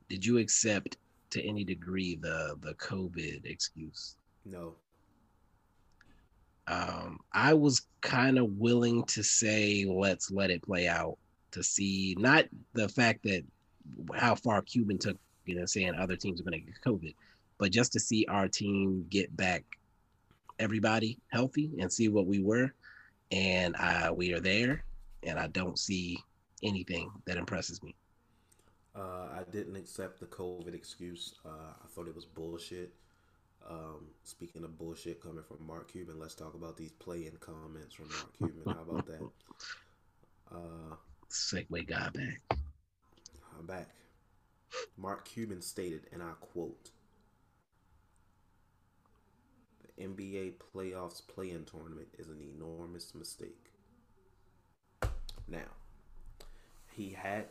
did you accept to any degree the the COVID excuse? No, um, I was kind of willing to say let's let it play out to see not the fact that how far Cuban took you know saying other teams are going to get COVID, but just to see our team get back everybody healthy and see what we were, and uh, we are there, and I don't see anything that impresses me. uh, I didn't accept the COVID excuse. Uh, I thought it was bullshit. Um, speaking of bullshit coming from Mark Cuban, let's talk about these play-in comments from Mark Cuban. How about that? Uh, Segue guy back. I'm back. Mark Cuban stated, and I quote, NBA playoffs play-in tournament is an enormous mistake. Now, he had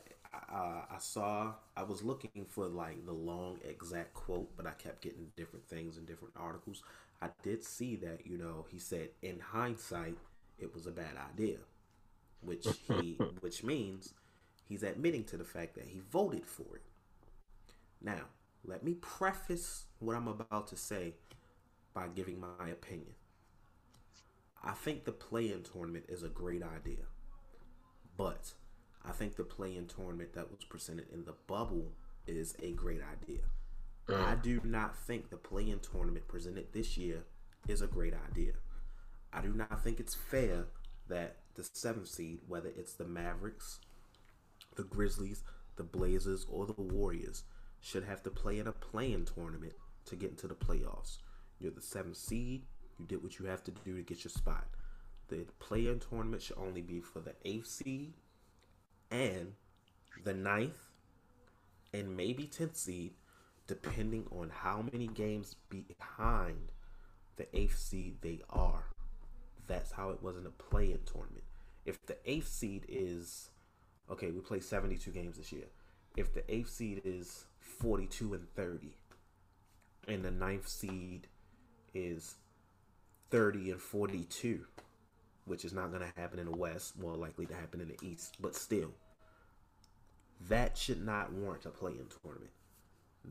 uh, I saw I was looking for like the long exact quote, but I kept getting different things in different articles. I did see that you know he said in hindsight it was a bad idea, which he which means he's admitting to the fact that he voted for it. Now, let me preface what I'm about to say by giving my opinion. I think the play-in tournament is a great idea, but I think the play-in tournament that was presented in the bubble is a great idea. Mm. I do not think the play-in tournament presented this year is a great idea. I do not think it's fair that the seventh seed, whether it's the Mavericks, the Grizzlies, the Blazers, or the Warriors, should have to play in a play-in tournament to get into the playoffs. You're the seventh seed. You did what you have to do to get your spot. The play-in tournament should only be for the eighth seed and the ninth and maybe 10th seed, depending on how many games behind the eighth seed they are. That's how it was in a play in tournament. If the eighth seed is, okay, we play 72 games this year. If the eighth seed is 42 and 30, and the ninth seed is 30 and 42, which is not going to happen in the West, more likely to happen in the East, but still, that should not warrant a play-in tournament.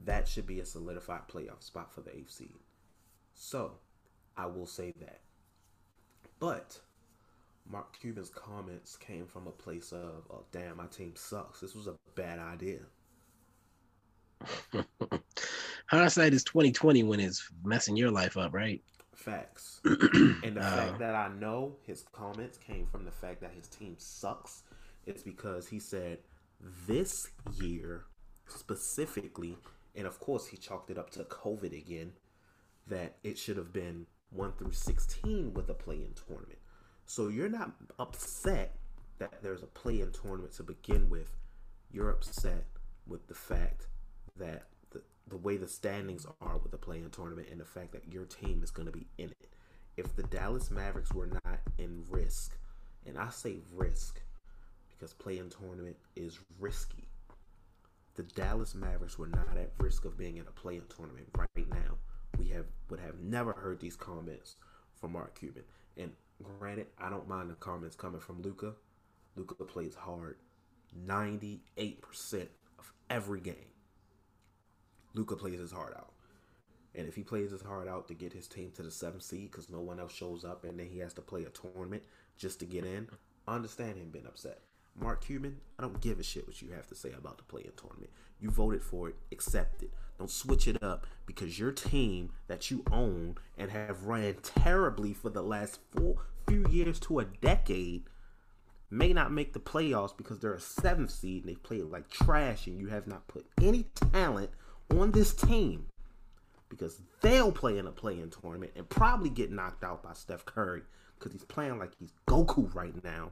That should be a solidified playoff spot for the eighth seed. So, I will say that. But Mark Cuban's comments came from a place of, "Oh, damn, my team sucks. This was a bad idea." Hindsight is twenty twenty when it's messing your life up, right? Facts. and the uh, fact that I know his comments came from the fact that his team sucks, it's because he said this year specifically, and of course he chalked it up to COVID again, that it should have been 1 through 16 with a play in tournament. So you're not upset that there's a play in tournament to begin with. You're upset with the fact that the, way the standings are with the play in tournament and the fact that your team is going to be in it. If the Dallas Mavericks were not in risk, and I say risk because play-in tournament is risky. The Dallas Mavericks were not at risk of being in a play-in tournament right now. We have would have never heard these comments from Mark Cuban. And granted, I don't mind the comments coming from Luka. Luka plays hard 98% of every game. Luka plays his heart out. And if he plays his heart out to get his team to the seventh seed because no one else shows up and then he has to play a tournament just to get in, I understand him being upset. Mark Cuban, I don't give a shit what you have to say about the play-in tournament. You voted for it, accept it. Don't switch it up because your team that you own and have ran terribly for the last four, few years to a decade may not make the playoffs because they're a seventh seed and they play like trash and you have not put any talent on this team because they'll play in a play-in tournament and probably get knocked out by Steph Curry because he's playing like he's Goku right now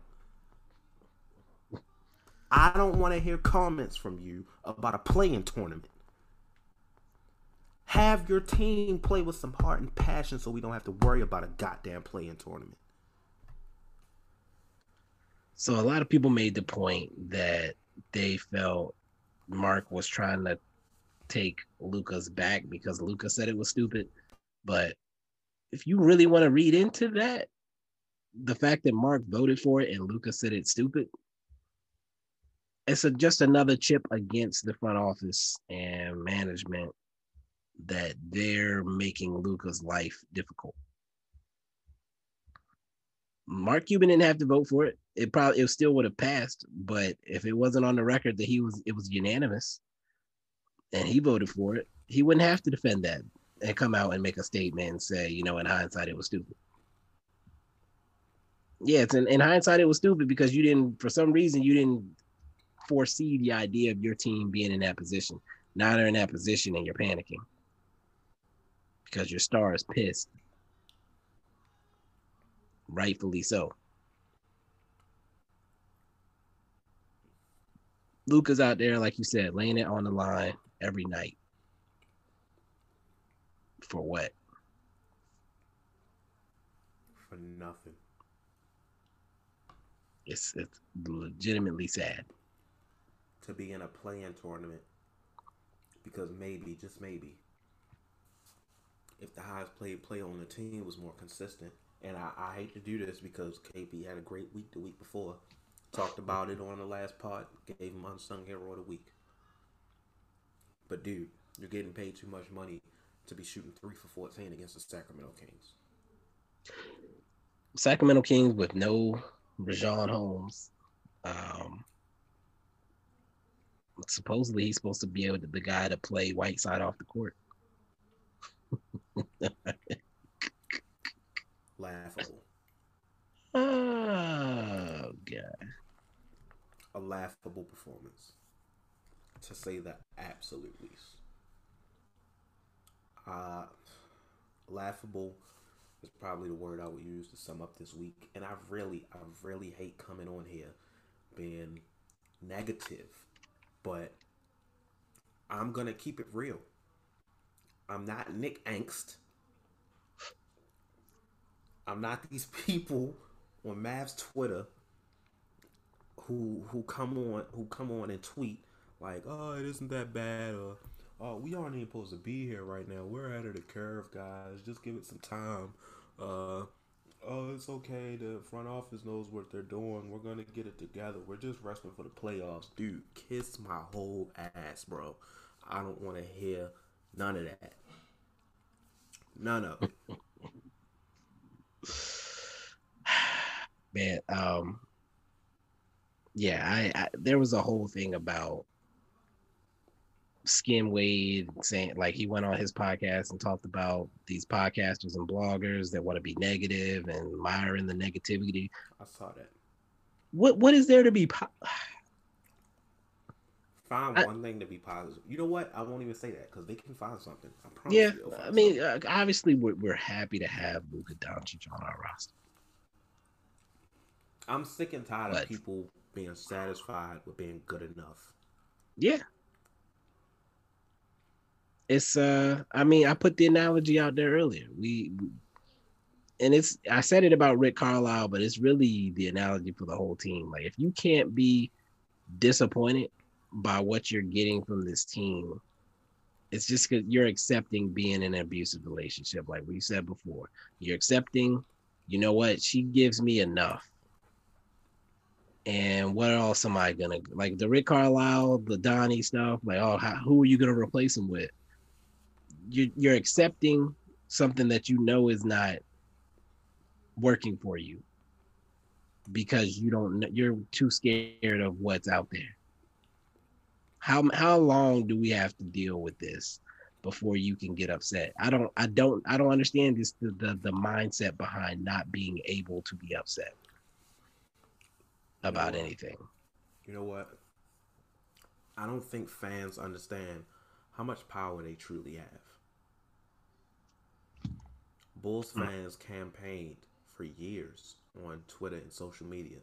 I don't want to hear comments from you about a play-in tournament. Have your team play with some heart and passion so we don't have to worry about a goddamn play-in tournament. So a lot of people made the point that they felt Mark was trying to take Luka's back because Luka said it was stupid. But if you really want to read into that, the fact that Mark voted for it and Luka said it's stupid, it's a, just another chip against the front office and management that they're making Luka's life difficult. Mark Cuban didn't have to vote for it. It probably it still would have passed, but if it wasn't on the record that he was it was unanimous and he voted for it, he wouldn't have to defend that and come out and make a statement and say, you know, in hindsight it was stupid. Yeah, it's in, in hindsight it was stupid because you didn't for some reason you didn't foresee the idea of your team being in that position. Now they're in that position and you're panicking because your star is pissed. Rightfully so. Luka's out there, like you said, laying it on the line every night. For what? For nothing. It's it's legitimately sad. To be in a play-in tournament because maybe, just maybe, if the highest played player on the team was more consistent, and I, I hate to do this because KP had a great week the week before. Talked about it on the last part, Gave him unsung hero of the week. But dude, you're getting paid too much money to be shooting three for fourteen against the Sacramento Kings. Sacramento Kings with no Richaun Holmes. Um, supposedly he's supposed to be able to the guy to play Whiteside off the court. Laughable. Oh god. A laughable performance. To say the absolute least. Uh laughable is probably the word I would use to sum up this week. And I really, I really hate coming on here being negative, but I'm gonna keep it real. I'm not Nick Angst. I'm not these people on Mavs Twitter who who come on who come on and tweet like, oh, it isn't that bad, or oh, we aren't even supposed to be here right now. We're out of the curve, guys. Just give it some time. Uh, oh, it's okay. The front office knows what they're doing. We're gonna get it together. We're just resting for the playoffs, dude. Kiss my whole ass, bro. I don't want to hear none of that. None of. Man, um, yeah, I, I there was a whole thing about Skin Wade saying like he went on his podcast and talked about these podcasters and bloggers that want to be negative and admiring the negativity. I saw that. What what is there to be? Po- find I- one thing to be positive. You know what? I won't even say that because they can find something. I promise yeah, I mean, something. uh, obviously we're we're happy to have Luka Doncic on our roster. I'm sick and tired but- of people being satisfied with being good enough. Yeah. It's uh I mean, I put the analogy out there earlier. We and it's I said it about Rick Carlisle, but it's really the analogy for the whole team. Like if you can't be disappointed by what you're getting from this team, it's just because you're accepting being in an abusive relationship, like we said before. You're accepting, you know what, she gives me enough. And what else am I gonna like the Rick Carlisle, the Donnie stuff? Like, oh, how, who are you gonna replace him with? You're you're accepting something that you know is not working for you because you don't know you're too scared of what's out there. How how long do we have to deal with this before you can get upset? I don't I don't I don't understand this the the, the mindset behind not being able to be upset about what? anything. You know what? I don't think fans understand how much power they truly have. Bulls Hmm. fans campaigned for years on Twitter and social media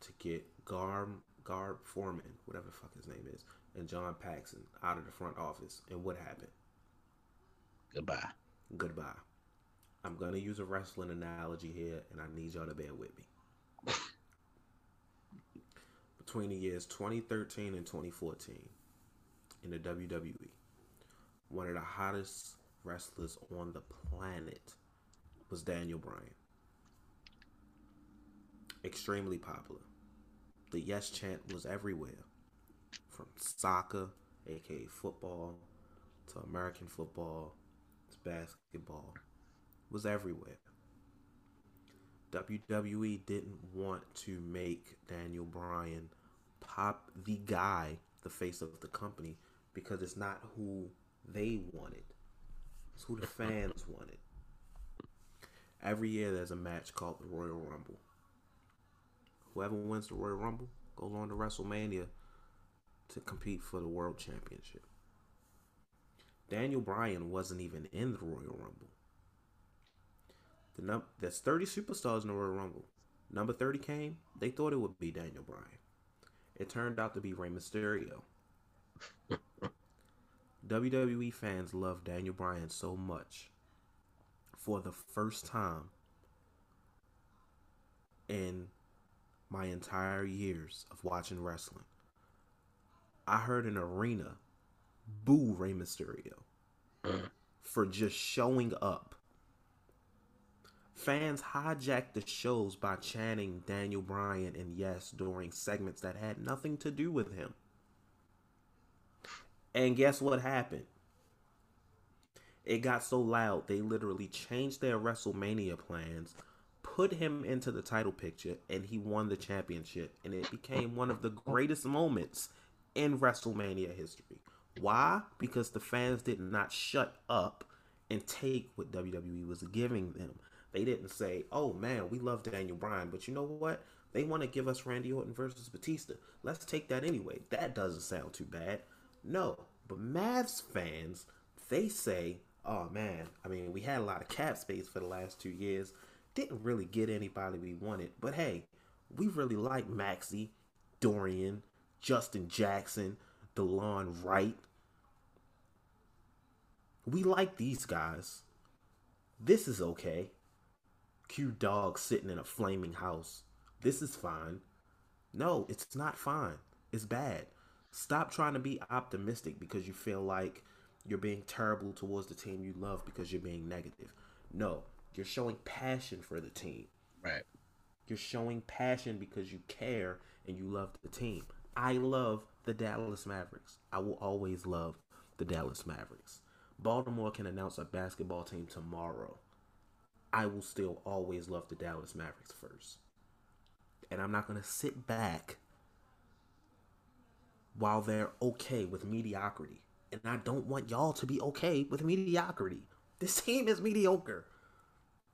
to get Garb Garb Forman, whatever the fuck his name is, and John Paxson out of the front office. And what happened? Goodbye. Goodbye. I'm gonna use a wrestling analogy here, and I need y'all to bear with me. Between the years 2013 and 2014, in the WWE, one of the hottest wrestlers on the planet was Daniel Bryan. Extremely popular. The yes chant was everywhere, from soccer, aka football, to American football, to basketball, was everywhere. WWE didn't want to make Daniel Bryan pop the guy, the face of the company, because it's not who they wanted. It's who the fans wanted. Every year there's a match called the Royal Rumble. Whoever wins the Royal Rumble goes on to WrestleMania to compete for the World Championship. Daniel Bryan wasn't even in the Royal Rumble. The num- there's 30 superstars in the Royal Rumble. Number 30 came, they thought it would be Daniel Bryan. It turned out to be Rey Mysterio. WWE fans love Daniel Bryan so much. For the first time, in my entire years of watching wrestling. I heard an arena boo Rey Mysterio for just showing up. Fans hijacked the shows by chanting Daniel Bryan and yes during segments that had nothing to do with him. And guess what happened? It got so loud they literally changed their WrestleMania plans, put him into the title picture, and he won the championship. And it became one of the greatest moments in WrestleMania history. Why? Because the fans did not shut up and take what WWE was giving them. They didn't say, "Oh man, we love Daniel Bryan, but you know what? They want to give us Randy Orton versus Batista. Let's take that anyway." That doesn't sound too bad. No, but Mavs fans, they say, "Oh man, I mean, we had a lot of cap space for the last 2 years. Didn't really get anybody we wanted, but hey, we really like Maxi, Dorian, Justin Jackson, Delon Wright. We like these guys. This is okay. Q Dog sitting in a flaming house. This is fine. No, it's not fine. It's bad. Stop trying to be optimistic because you feel like you're being terrible towards the team you love because you're being negative. No, you're showing passion for the team. Right. You're showing passion because you care and you love the team. I love the Dallas Mavericks. I will always love the Dallas Mavericks. Baltimore can announce a basketball team tomorrow. I will still always love the Dallas Mavericks first. And I'm not going to sit back while they're okay with mediocrity. And I don't want y'all to be okay with mediocrity. This team is mediocre.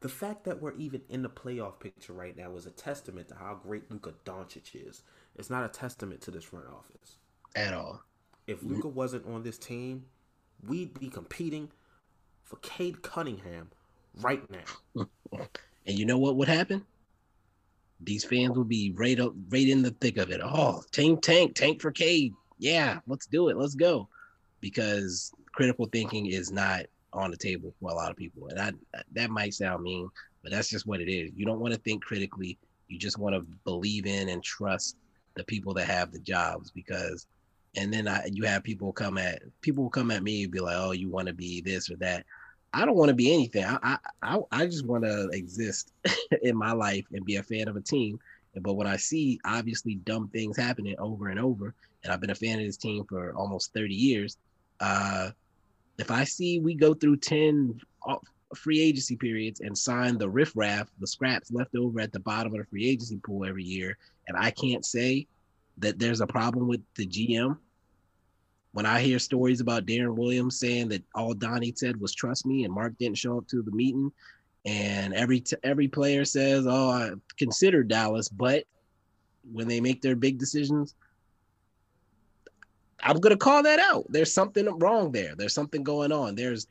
The fact that we're even in the playoff picture right now is a testament to how great Luka Doncic is. It's not a testament to this front office at all. If Luka wasn't on this team, we'd be competing for Cade Cunningham right now. and you know what would happen? These fans will be right up, right in the thick of it. Oh, tank, tank, tank for Cade. Yeah, let's do it. Let's go. Because critical thinking is not on the table for a lot of people, and I, that might sound mean, but that's just what it is. You don't want to think critically. You just want to believe in and trust the people that have the jobs because and then I, you have people come at people come at me and be like, "Oh, you want to be this or that." I don't want to be anything. I I I just want to exist in my life and be a fan of a team. But when I see obviously dumb things happening over and over, and I've been a fan of this team for almost 30 years, uh, if I see we go through 10 free agency periods and sign the riffraff, the scraps left over at the bottom of the free agency pool every year, and I can't say that there's a problem with the GM. When I hear stories about Deron Williams saying that all Donnie said was trust me, and Mark didn't show up to the meeting, and every t- every player says, "Oh, I consider Dallas," but when they make their big decisions, I'm gonna call that out. There's something wrong there. There's something going on. There's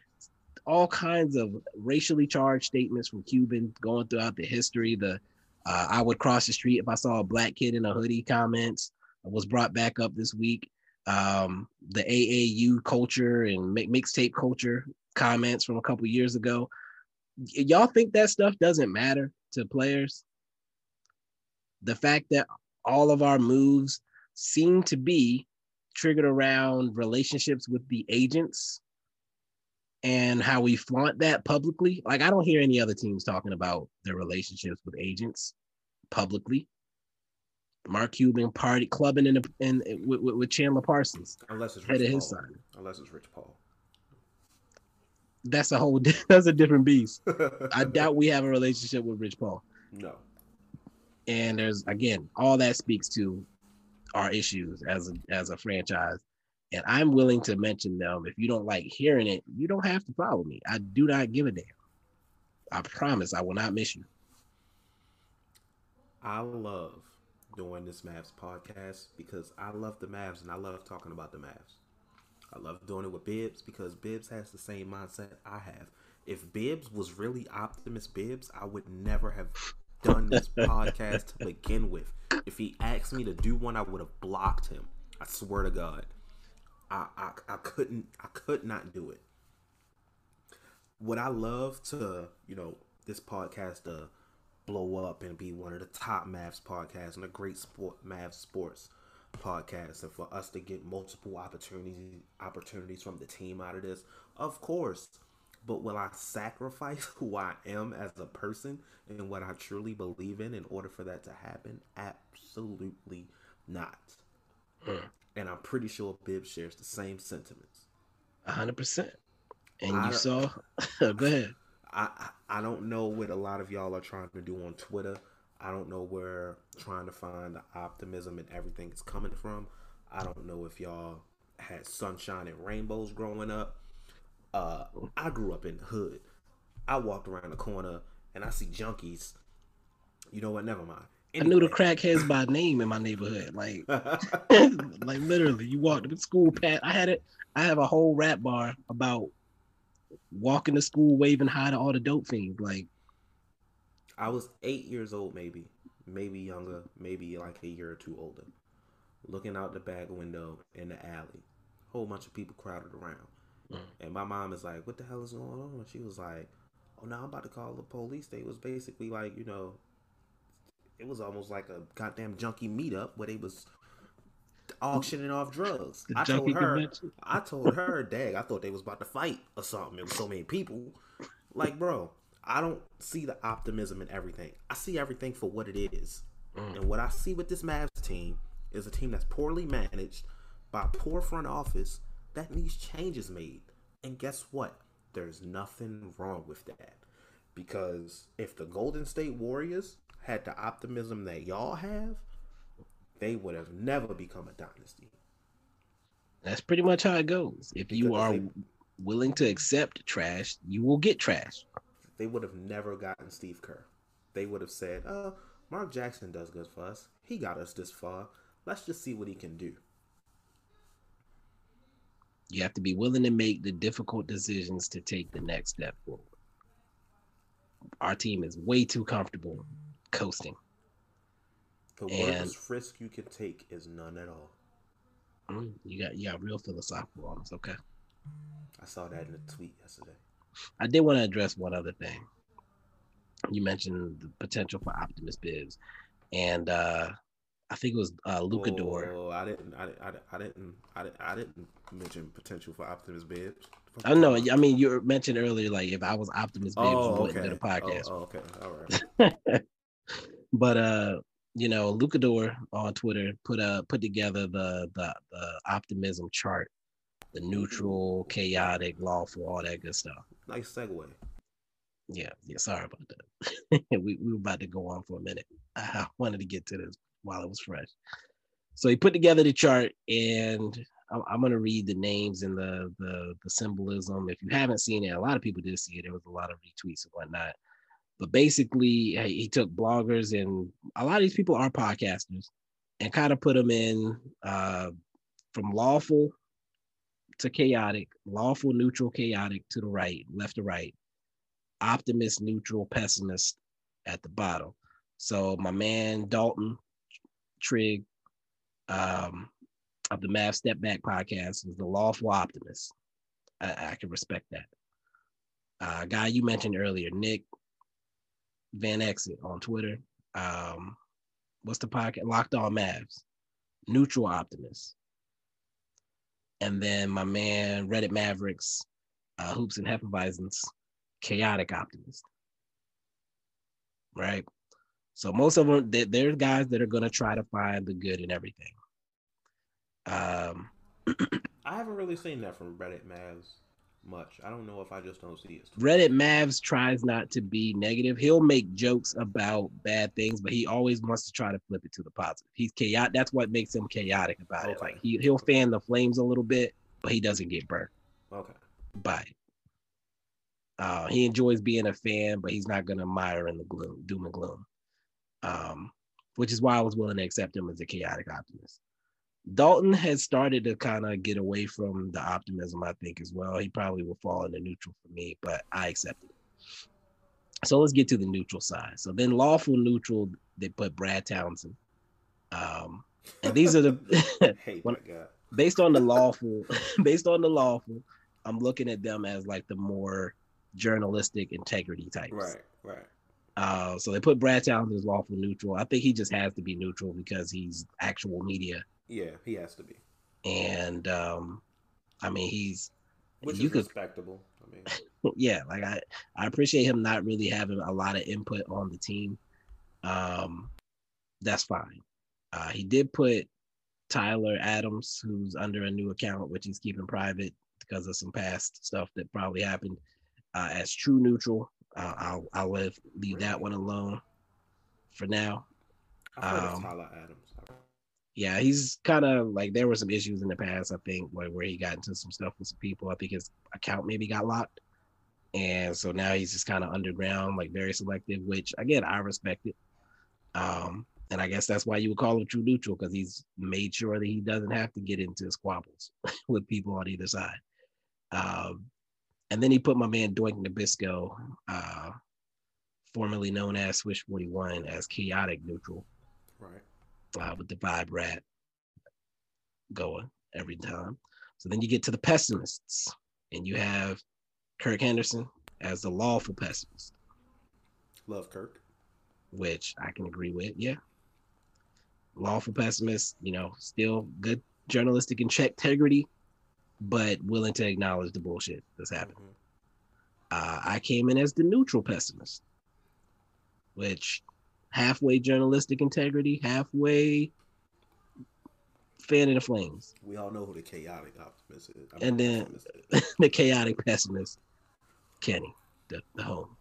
all kinds of racially charged statements from Cuban going throughout the history. The uh, I would cross the street if I saw a black kid in a hoodie. Comments was brought back up this week. Um, the AAU culture and mixtape culture comments from a couple years ago. Y- y'all think that stuff doesn't matter to players? The fact that all of our moves seem to be triggered around relationships with the agents and how we flaunt that publicly. Like I don't hear any other teams talking about their relationships with agents publicly. Mark Cuban party clubbing in, the, in, in with, with, Chandler Parsons, unless it's Rich Paul. Son. Unless it's Rich Paul. That's a whole. That's a different beast. I doubt we have a relationship with Rich Paul. No. And there's again, all that speaks to our issues as a as a franchise and I'm willing to mention them. If you don't like hearing it, you don't have to follow me. I do not give a damn. I promise I will not miss you. I love doing this Mavs podcast because I love the Mavs and I love talking about the Mavs. I love doing it with Bibs because Bibs has the same mindset I have. If Bibs was really Optimus Bibs, I would never have done this podcast to begin with. If he asked me to do one, I would have blocked him. I swear to God. I, I I couldn't I could not do it. What I love to you know this podcast to blow up and be one of the top Mavs podcasts and a great sport Mavs sports podcast, and for us to get multiple opportunities opportunities from the team out of this, of course. But will I sacrifice who I am as a person and what I truly believe in in order for that to happen? Absolutely not. Mm. And I'm pretty sure Bibb shares the same sentiments. hundred percent. And I, you saw go ahead. I, I don't know what a lot of y'all are trying to do on Twitter. I don't know where trying to find the optimism and everything is coming from. I don't know if y'all had sunshine and rainbows growing up. Uh, I grew up in the hood. I walked around the corner and I see junkies. You know what? Never mind. Anyway. I knew the crackheads by name in my neighborhood. Like, like literally, you walked to school past. I had it. I have a whole rap bar about walking to school waving hi to all the dope fiends. Like, I was eight years old, maybe, maybe younger, maybe like a year or two older. Looking out the back window in the alley, whole bunch of people crowded around, mm. and my mom is like, "What the hell is going on?" And she was like, "Oh, now I'm about to call the police." They was basically like, you know, it was almost like a goddamn junkie meetup where they was auctioning off drugs. The I told her, convention. I told her, dang, I thought they was about to fight or something. It was so many people. Like, bro, I don't see the optimism in everything. I see everything for what it is. Mm. And what I see with this Mavs team is a team that's poorly managed by poor front office that needs changes made. And guess what? There's nothing wrong with that. Because if the Golden State Warriors had the optimism that y'all have, they would have never become a dynasty. That's pretty much how it goes. If because you are they, willing to accept trash, you will get trash. They would have never gotten Steve Kerr. They would have said, "Oh, Mark Jackson does good for us. He got us this far. Let's just see what he can do." You have to be willing to make the difficult decisions to take the next step forward. Our team is way too comfortable coasting. The worst risk you can take is none at all. Mm, you got you got real philosophical on us. Okay. I saw that in a tweet yesterday. I did want to address one other thing. You mentioned the potential for Optimus Bibs, and uh, I think it was uh, Lukador. Oh, I didn't, I, I, I didn't, I didn't, I didn't mention potential for Optimus Bibs. I know. I mean, you mentioned earlier, like if I was Optimus Bibs, oh, wouldn't do the podcast. Oh, okay, all right. but uh, you know, Lukador on Twitter put a put together the the the optimism chart, the neutral, chaotic, lawful, all that good stuff. Nice segue. Yeah, yeah. Sorry about that. we we were about to go on for a minute. I wanted to get to this while it was fresh. So he put together the chart, and I'm, I'm going to read the names and the, the the symbolism. If you haven't seen it, a lot of people did see it. There was a lot of retweets and whatnot. But basically, he took bloggers and a lot of these people are podcasters and kind of put them in uh, from lawful to chaotic, lawful, neutral, chaotic to the right, left to right, optimist, neutral, pessimist at the bottom. So my man Dalton Trigg um, of the Math Step Back podcast is the lawful optimist. I, I can respect that. Uh, guy you mentioned earlier, Nick Van Exit on Twitter. Um, what's the podcast? Locked on Mavs. Neutral Optimist. And then my man Reddit Mavericks, uh, Hoops and Hefeweizens, Chaotic Optimist. Right? So most of them, they there's guys that are going to try to find the good in everything. Um, I haven't really seen that from Reddit Mavs much. I don't know if I just don't see it. Reddit Mavs tries not to be negative. He'll make jokes about bad things, but he always wants to try to flip it to the positive. He's chaotic. That's what makes him chaotic about okay. it. Like he he'll fan the flames a little bit, but he doesn't get burnt. Okay. By it. Uh, he enjoys being a fan, but he's not gonna mire in the gloom, doom and gloom. Um, which is why I was willing to accept him as a chaotic optimist. Dalton has started to kind of get away from the optimism, I think, as well. He probably will fall into neutral for me, but I accept it. So let's get to the neutral side. So then lawful neutral, they put Brad Townsend. Um, and these are the hey, when, based on the lawful, based on the lawful, I'm looking at them as like the more journalistic integrity types. Right, right. Uh, so they put Brad Townsend as lawful neutral. I think he just has to be neutral because he's actual media, Yeah, he has to be. and um, I mean he's Which you is could respectable. I mean, yeah, like I I appreciate him not really having a lot of input on the team. Um, that's fine. Uh, he did put Tyler Adams, who's under a new account, which he's keeping private because of some past stuff that probably happened, uh, as true neutral. Uh, I'll I'll leave, leave that one alone for now. Um, Tyler Adams. Yeah, he's kind of like there were some issues in the past. I think where, where he got into some stuff with some people. I think his account maybe got locked, and so now he's just kind of underground, like very selective. Which again, I respect it. Um, and I guess that's why you would call him true neutral because he's made sure that he doesn't have to get into squabbles with people on either side. Um, and then he put my man Doink Nabisco, uh, formerly known as Swish 41, as chaotic neutral Right. Uh, with the vibe rat going every time. So then you get to the pessimists, and you have Kirk Henderson as the lawful pessimist, Love Kirk. which I can agree with. Yeah. Lawful pessimist, you know, still good journalistic and check integrity, but willing to acknowledge the bullshit that's happening. Mhm. Uh, I came in as the neutral pessimist, which halfway journalistic integrity, halfway fan of the flames. We all know who the chaotic optimist is. I And then- the chaotic pessimist, Kenny, the, the home.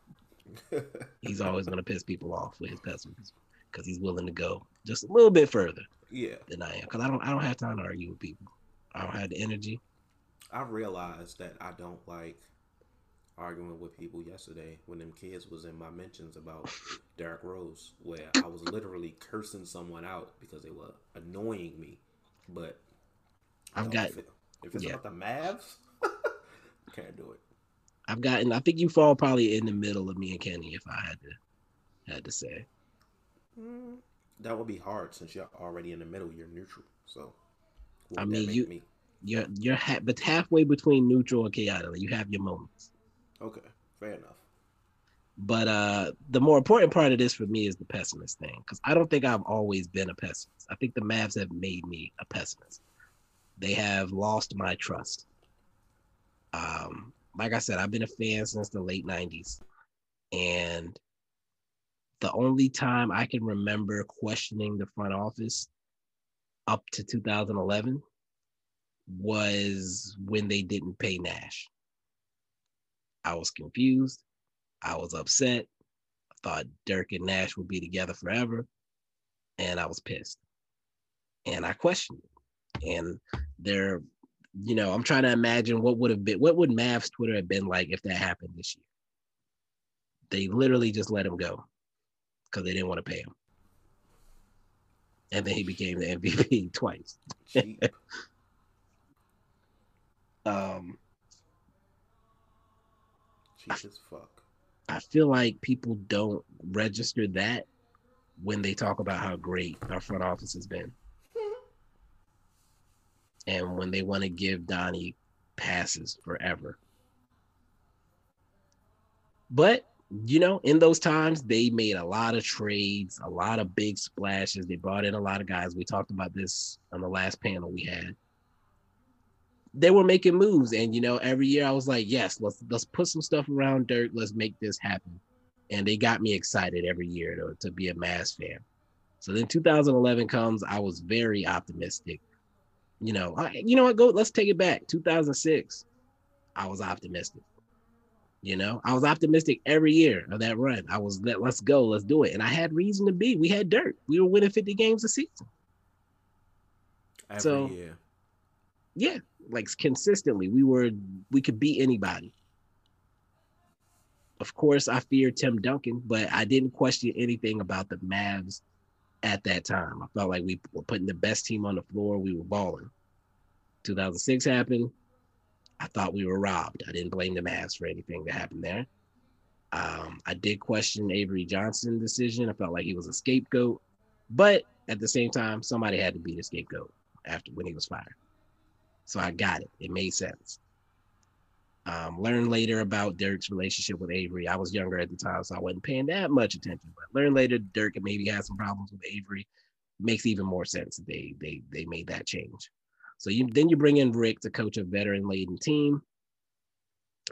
He's always going to piss people off with his pessimism because he's willing to go just a little bit further yeah, than I am. Because I don't, I don't have time to argue with people. I don't have the energy. I realize that I don't like arguing with people yesterday when them kids was in my mentions about Derrick Rose, where I was literally cursing someone out because they were annoying me. But I've got- if, it- if it's yeah. about the Mavs, can't do it. I've gotten. I think you fall probably in the middle of me and Kenny, if I had to, had to say. Mm, That would be hard since you're already in the middle. You're neutral, so. I mean, you- me? You're, you're, ha- but halfway between neutral and chaotic. You have your moments. Okay, fair enough. But uh, the more important part of this for me is the pessimist thing, because I don't think I've always been a pessimist. I think the Mavs have made me a pessimist. They have lost my trust. Um, like I said, I've been a fan since the late '90s, and the only time I can remember questioning the front office up to 2011 was when they didn't pay Nash. I was confused. I was upset. I thought Dirk and Nash would be together forever. And I was pissed. And I questioned it. And they're, you know, I'm trying to imagine what would have been, what would Mavs Twitter have been like if that happened this year? They literally just let him go because they didn't want to pay him. And then he became the MVP twice. Um, As fuck. I feel like people don't register that when they talk about how great our front office has been. And when they want to give Donnie passes forever. But, you know, in those times, they made a lot of trades, a lot of big splashes. They brought in a lot of guys. We talked about this on the last panel we had. They were making moves, and you know, every year I was like, "Yes, let's let's put some stuff around Dirk. Let's make this happen." And they got me excited every year to, to be a Mavs fan. So then 2011 comes. I was very optimistic. You know, I, you know what? Go. Let's take it back. 2006. I was optimistic. You know, I was optimistic every year of that run. I was let let's go, let's do it. And I had reason to be. We had Dirk. We were winning 50 games a season. Every So- year. Yeah, like consistently. We were we could beat anybody. Of course, I feared Tim Duncan, but I didn't question anything about the Mavs at that time. I felt like we were putting the best team on the floor. We were balling. 2006 happened. I thought we were robbed. I didn't blame the Mavs for anything that happened there. Um, I did question Avery Johnson's decision. I felt like he was a scapegoat, but at the same time, somebody had to be the scapegoat after when he was fired. So I got it. It made sense. Um, learn later about Dirk's relationship with Avery. I was younger at the time, so I wasn't paying that much attention. But learn later, Dirk maybe had some problems with Avery. Makes even more sense. They they they made that change. So you then you bring in Rick to coach a veteran laden team.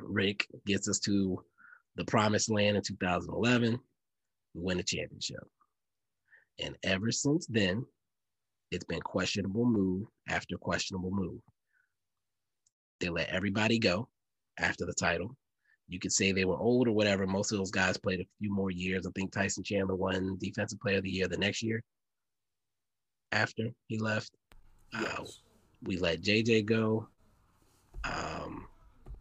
Rick gets us to the promised land in 2011, win a championship. And ever since then, it's been questionable move after questionable move. They let everybody go after the title. You could say they were old or whatever. Most of those guys played a few more years. I think Tyson Chandler won Defensive Player of the Year the next year after he left. Uh, Yes. Uh, we let JJ go. Um,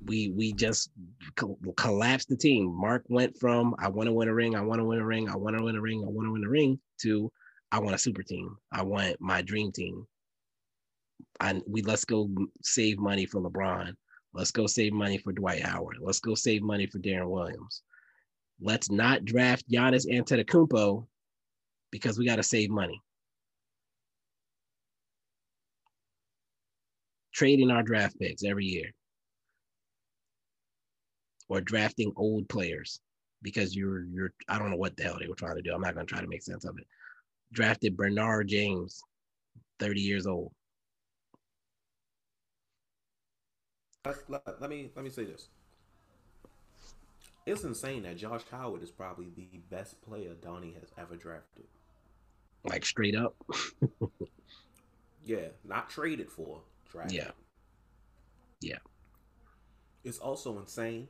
we we just co- collapsed the team. Mark went from I want to win a ring, I want to win a ring, I want to win a ring, I want to win a ring to I want a super team. I want my dream team. And we let's go save money for LeBron. Let's go save money for Dwight Howard. Let's go save money for Deron Williams. Let's not draft Giannis Antetokounmpo because we got to save money. Trading our draft picks every year or drafting old players because you're you're I don't know what the hell they were trying to do. I'm not going to try to make sense of it. Drafted Bernard James, 30 years old. Let, let- let me let me say this. It's insane that Josh Howard is probably the best player Donnie has ever drafted. Like straight up. Yeah, not traded for, drafted. Yeah. Yeah. It's also insane.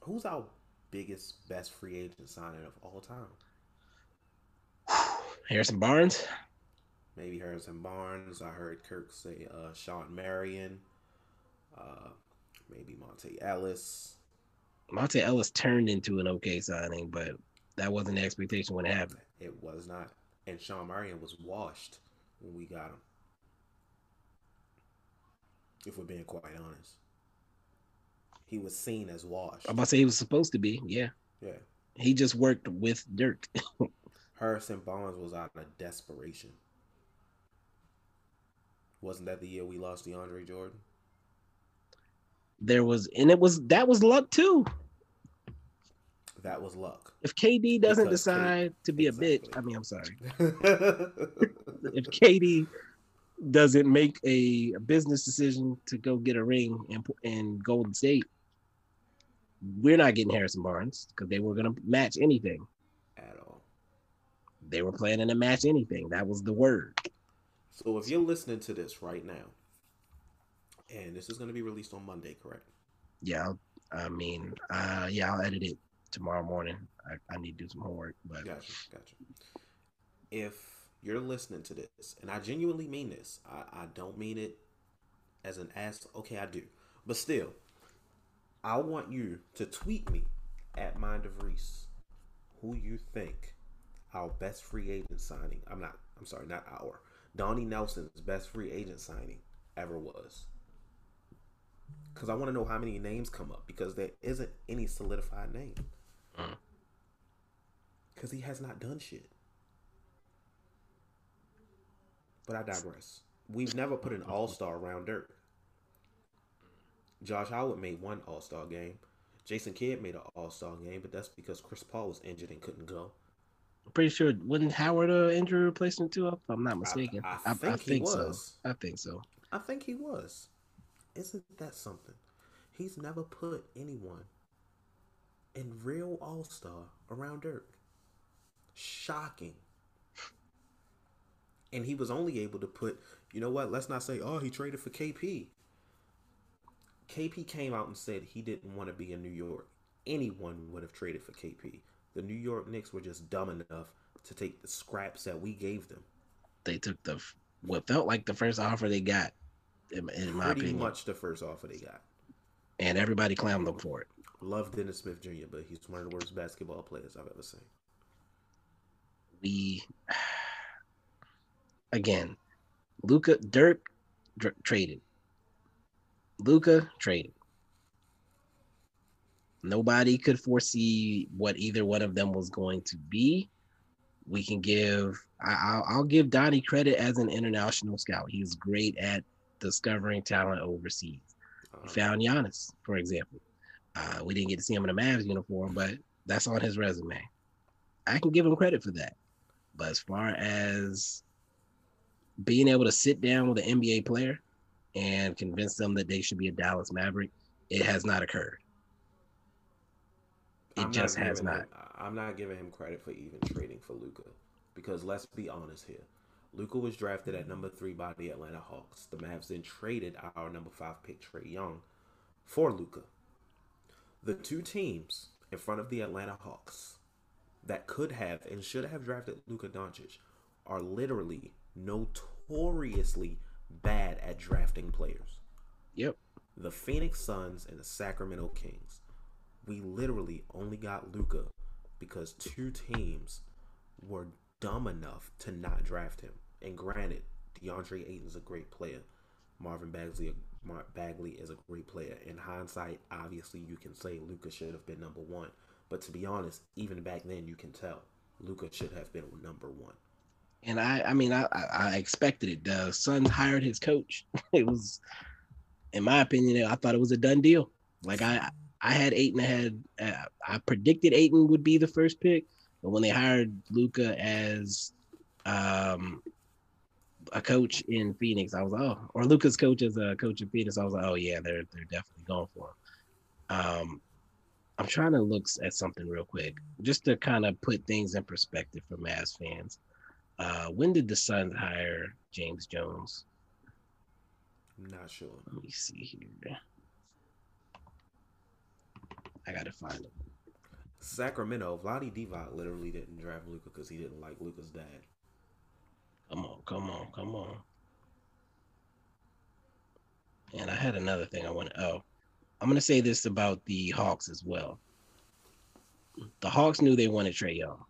Who's our biggest, best free agent signing of all time? Harrison Barnes. Maybe Harrison Barnes. I heard Kirk say uh, Shawn Marion. Uh, maybe Monta Ellis. Monta Ellis turned into an okay signing, but that wasn't the expectation when it happened. It was not. And Shawn Marion was washed when we got him. If we're being quite honest. He was seen as washed. I'm about to say he was supposed to be. Yeah. Yeah. He just worked with Dirk. Harrison Barnes was out of desperation. Wasn't that the year we lost DeAndre Jordan? There was, and it was that was luck too. That was luck. If KD doesn't Because decide to be a bitch, I mean, I'm sorry. If KD doesn't make a business decision to go get a ring in, in Golden State, we're not getting Harrison Barnes because they were going to match anything. At all. They were planning to match anything. That was the word. So if you're listening to this right now, and this is going to be released on Monday, correct? Yeah, I'll- mean, uh, yeah, I'll edit it tomorrow morning. I, I need to do some homework, but Gotcha, gotcha. If you're listening to this, and I genuinely mean this, I, I don't mean it as an ass. Okay, I do, but still, I want you to tweet me at Mind of Reese who you think our best free agent signing. I'm not. I'm sorry, not our. Donnie Nelson's best free agent signing ever was. Because I want to know how many names come up because there isn't any solidified name. Mm. Because he has not done shit. But I digress. We've never put an all star around Dirk. Josh Howard made one all star game. Jason Kidd made an all star game, but that's because Chris Paul was injured and couldn't go. I'm pretty sure wasn't Howard a injury replacement too? If I'm not mistaken, I think he was. so. I think so. I think he was. Isn't that something? He's never put anyone in real all star around Dirk. Shocking. And he was only able to put, you know what? Let's not say, oh, he traded for KP. KP came out and said he didn't want to be in New York. Anyone would have traded for KP. The New York Knicks were just dumb enough to take the scraps that we gave them. They took the what felt like the first offer they got, in, in my Pretty opinion, much the first offer they got. and everybody clowned them for it. Love Dennis Smith Jr., but he's one of the worst basketball players I've ever seen. we again, Luka Dirk dr- traded. Luka traded. Nobody could foresee what either one of them was going to be. We can give. I, I'll, I'll give Donnie credit as an international scout. He's great at discovering talent overseas. He found Giannis, for example. Uh, we didn't get to see him in a Mavs uniform, but that's on his resume. I can give him credit for that. But as far as being able to sit down with an NBA player and convince them that they should be a Dallas Maverick, it has not occurred. It I'm just has not. him- I'm not giving him credit for even trading for Luka, because let's be honest here. Luka was drafted at number three by the Atlanta Hawks. The Mavs then traded our number five pick Trae Young for Luka. The two teams in front of the Atlanta Hawks that could have and should have drafted Luka Doncic are literally notoriously bad at drafting players Yep. the Phoenix Suns and the Sacramento Kings. We literally only got Luka because two teams were dumb enough to not draft him. And granted, DeAndre Ayton's a great player. Marvin Bagley, Bagley is a great player. In hindsight, obviously you can say Luka should have been number one. But to be honest, even back then you can tell Luka should have been number one. And I, I mean, I, I I expected it. The Suns hired his coach. It was, in my opinion, I thought it was a done deal. Like I, I had Ayton ahead. Uh, I predicted Ayton would be the first pick, but when they hired Luka as, um, a coach in Phoenix, I was oh, or Luka's coach as a coach in Phoenix, I was like, oh yeah, they're they're definitely going for him. Um, I'm trying to look at something real quick, just to kind of put things in perspective for Mavs fans. Uh, when did the Suns hire James Jones? I'm not sure. Let me see here. I gotta find it. Sacramento, Vlade Divac literally didn't draft Luka because he didn't like Luka's dad. Come on, come on, come on. And I had another thing I want to. Oh, I'm gonna say this about the Hawks as well. The Hawks knew they wanted Trae Young.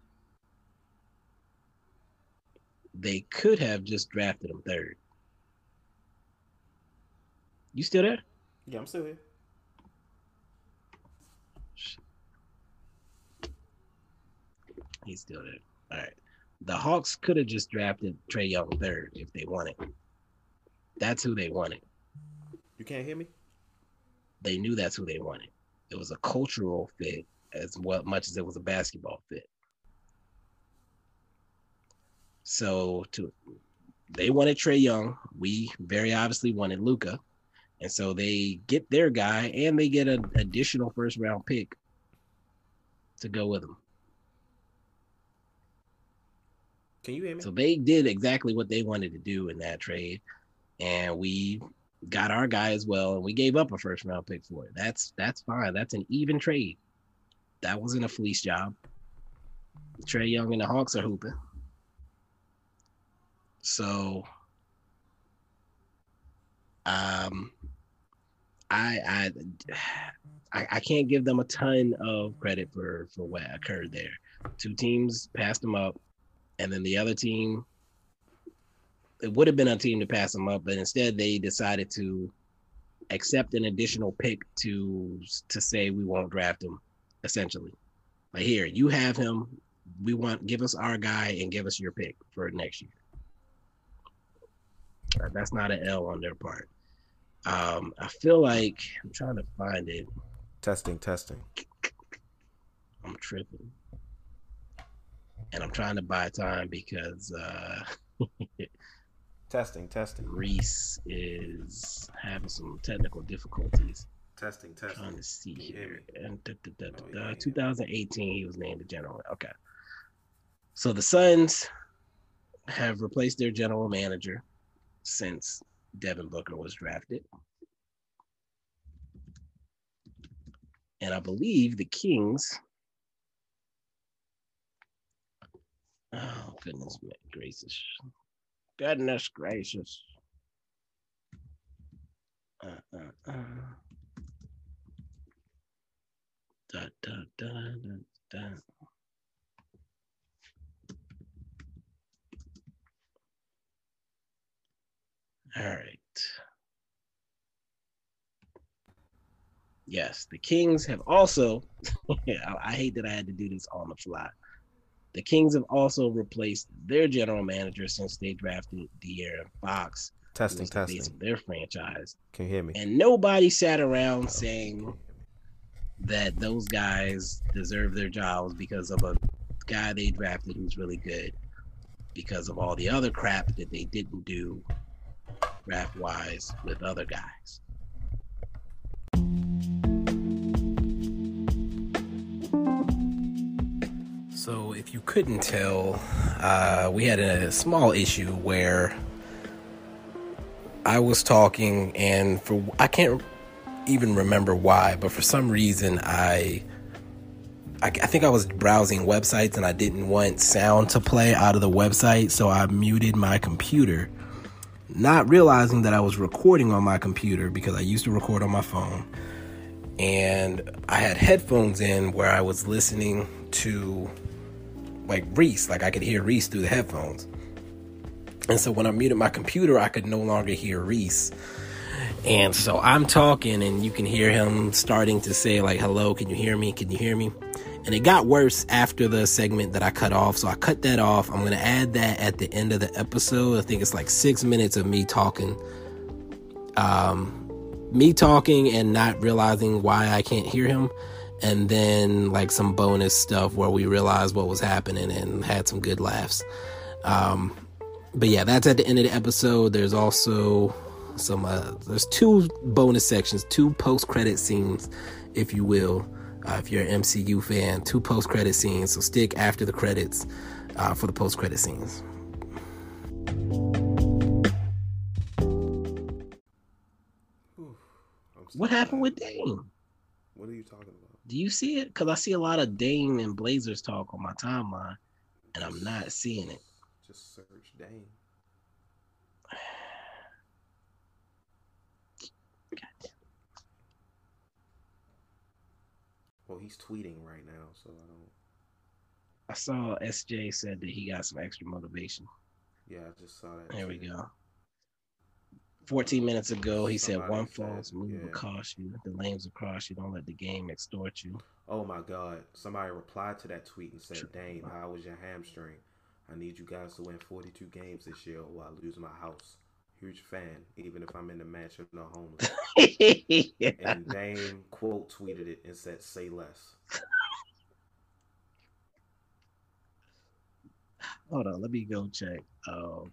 They could have just drafted him third. You still there? Yeah, I'm still here. He's still there. All right. The Hawks could have just drafted Trae Young third if they wanted. That's who they wanted. You can't hear me? They knew that's who they wanted. It was a cultural fit as well, much as it was a basketball fit. So to they wanted Trae Young. We very obviously wanted Luka. And so they get their guy and they get an additional first round pick to go with him. Can you hear me? So they did exactly what they wanted to do in that trade, and we got our guy as well, and we gave up a first round pick for it. That's that's fine. That's an even trade. That wasn't a fleece job. Trae Young and the Hawks are hooping. So, um, I I I, I can't give them a ton of credit for for what occurred there. Two teams passed them up and then the other team it would have been a team to pass them up but instead they decided to accept an additional pick to to say we won't draft him essentially. Like here you have him. We want give us our guy and give us your pick for next year. Uh, that's not an l on their part. Um i feel like i'm trying to find it. Testing, testing. i'm tripping and i'm trying to buy time because uh Testing, testing. Reese is having some technical difficulties. Testing, testing. Trying to see here. And da, da, da, Oh, yeah. 2018, he was named the general. Okay. So the Suns have replaced their general manager since Devin Booker was drafted. And I believe the Kings. Oh, goodness gracious. Goodness gracious. Uh, uh, uh. Da, da, da, da, da. All right. Yes, the Kings have also. I, I hate that I had to do this on the fly. The Kings have also replaced their general manager since they drafted De'Aaron Fox Testing, testing. their franchise. Can you hear me? And nobody sat around oh, saying that those guys deserve their jobs because of a guy they drafted who's really good, because of all the other crap that they didn't do draft wise with other guys. So, if you couldn't tell, uh, we had a small issue where I was talking, and for I can't even remember why, but for some reason I, I, I think I was browsing websites and I didn't want sound to play out of the website, so I muted my computer, not realizing that I was recording on my computer because I used to record on my phone, and I had headphones in where I was listening to like Reese, like I could hear Reese through the headphones. And so when I muted my computer, I could no longer hear Reese. And so I'm talking, and you can hear him starting to say, like, hello, can you hear me? Can you hear me? And it got worse after the segment that I cut off. So I cut that off. I'm going to add that at the end of the episode. I think it's like six minutes of me talking. Um, me talking and not realizing why I can't hear him. And then like some bonus stuff where we realized what was happening and had some good laughs. Um, but yeah, that's at the end of the episode. There's also some uh, there's two bonus sections, two post credit scenes, if you will, uh, if you're an MCU fan, two post credit scenes. So stick after the credits uh, for the post credit scenes. What happened with Dame? What are you talking about? Do you see it? Because I see a lot of Dame and Blazers talk on my timeline, and I'm not seeing it. Just search Dame. Well, he's tweeting right now, so I don't. I saw SJ said that he got some extra motivation. Yeah, I just saw that. There we go. 14 minutes ago, he said, One false move will cost you. The lanes will cross you. Don't let the game extort you. Oh my God! Somebody replied to that tweet and said, "Dame, how was your hamstring? I need you guys to win 42 games this year, or I lose my house." Huge fan, even if I'm in the mansion or homeless. And Dame quote tweeted it and said, "Say less." Hold on, let me go check. Um,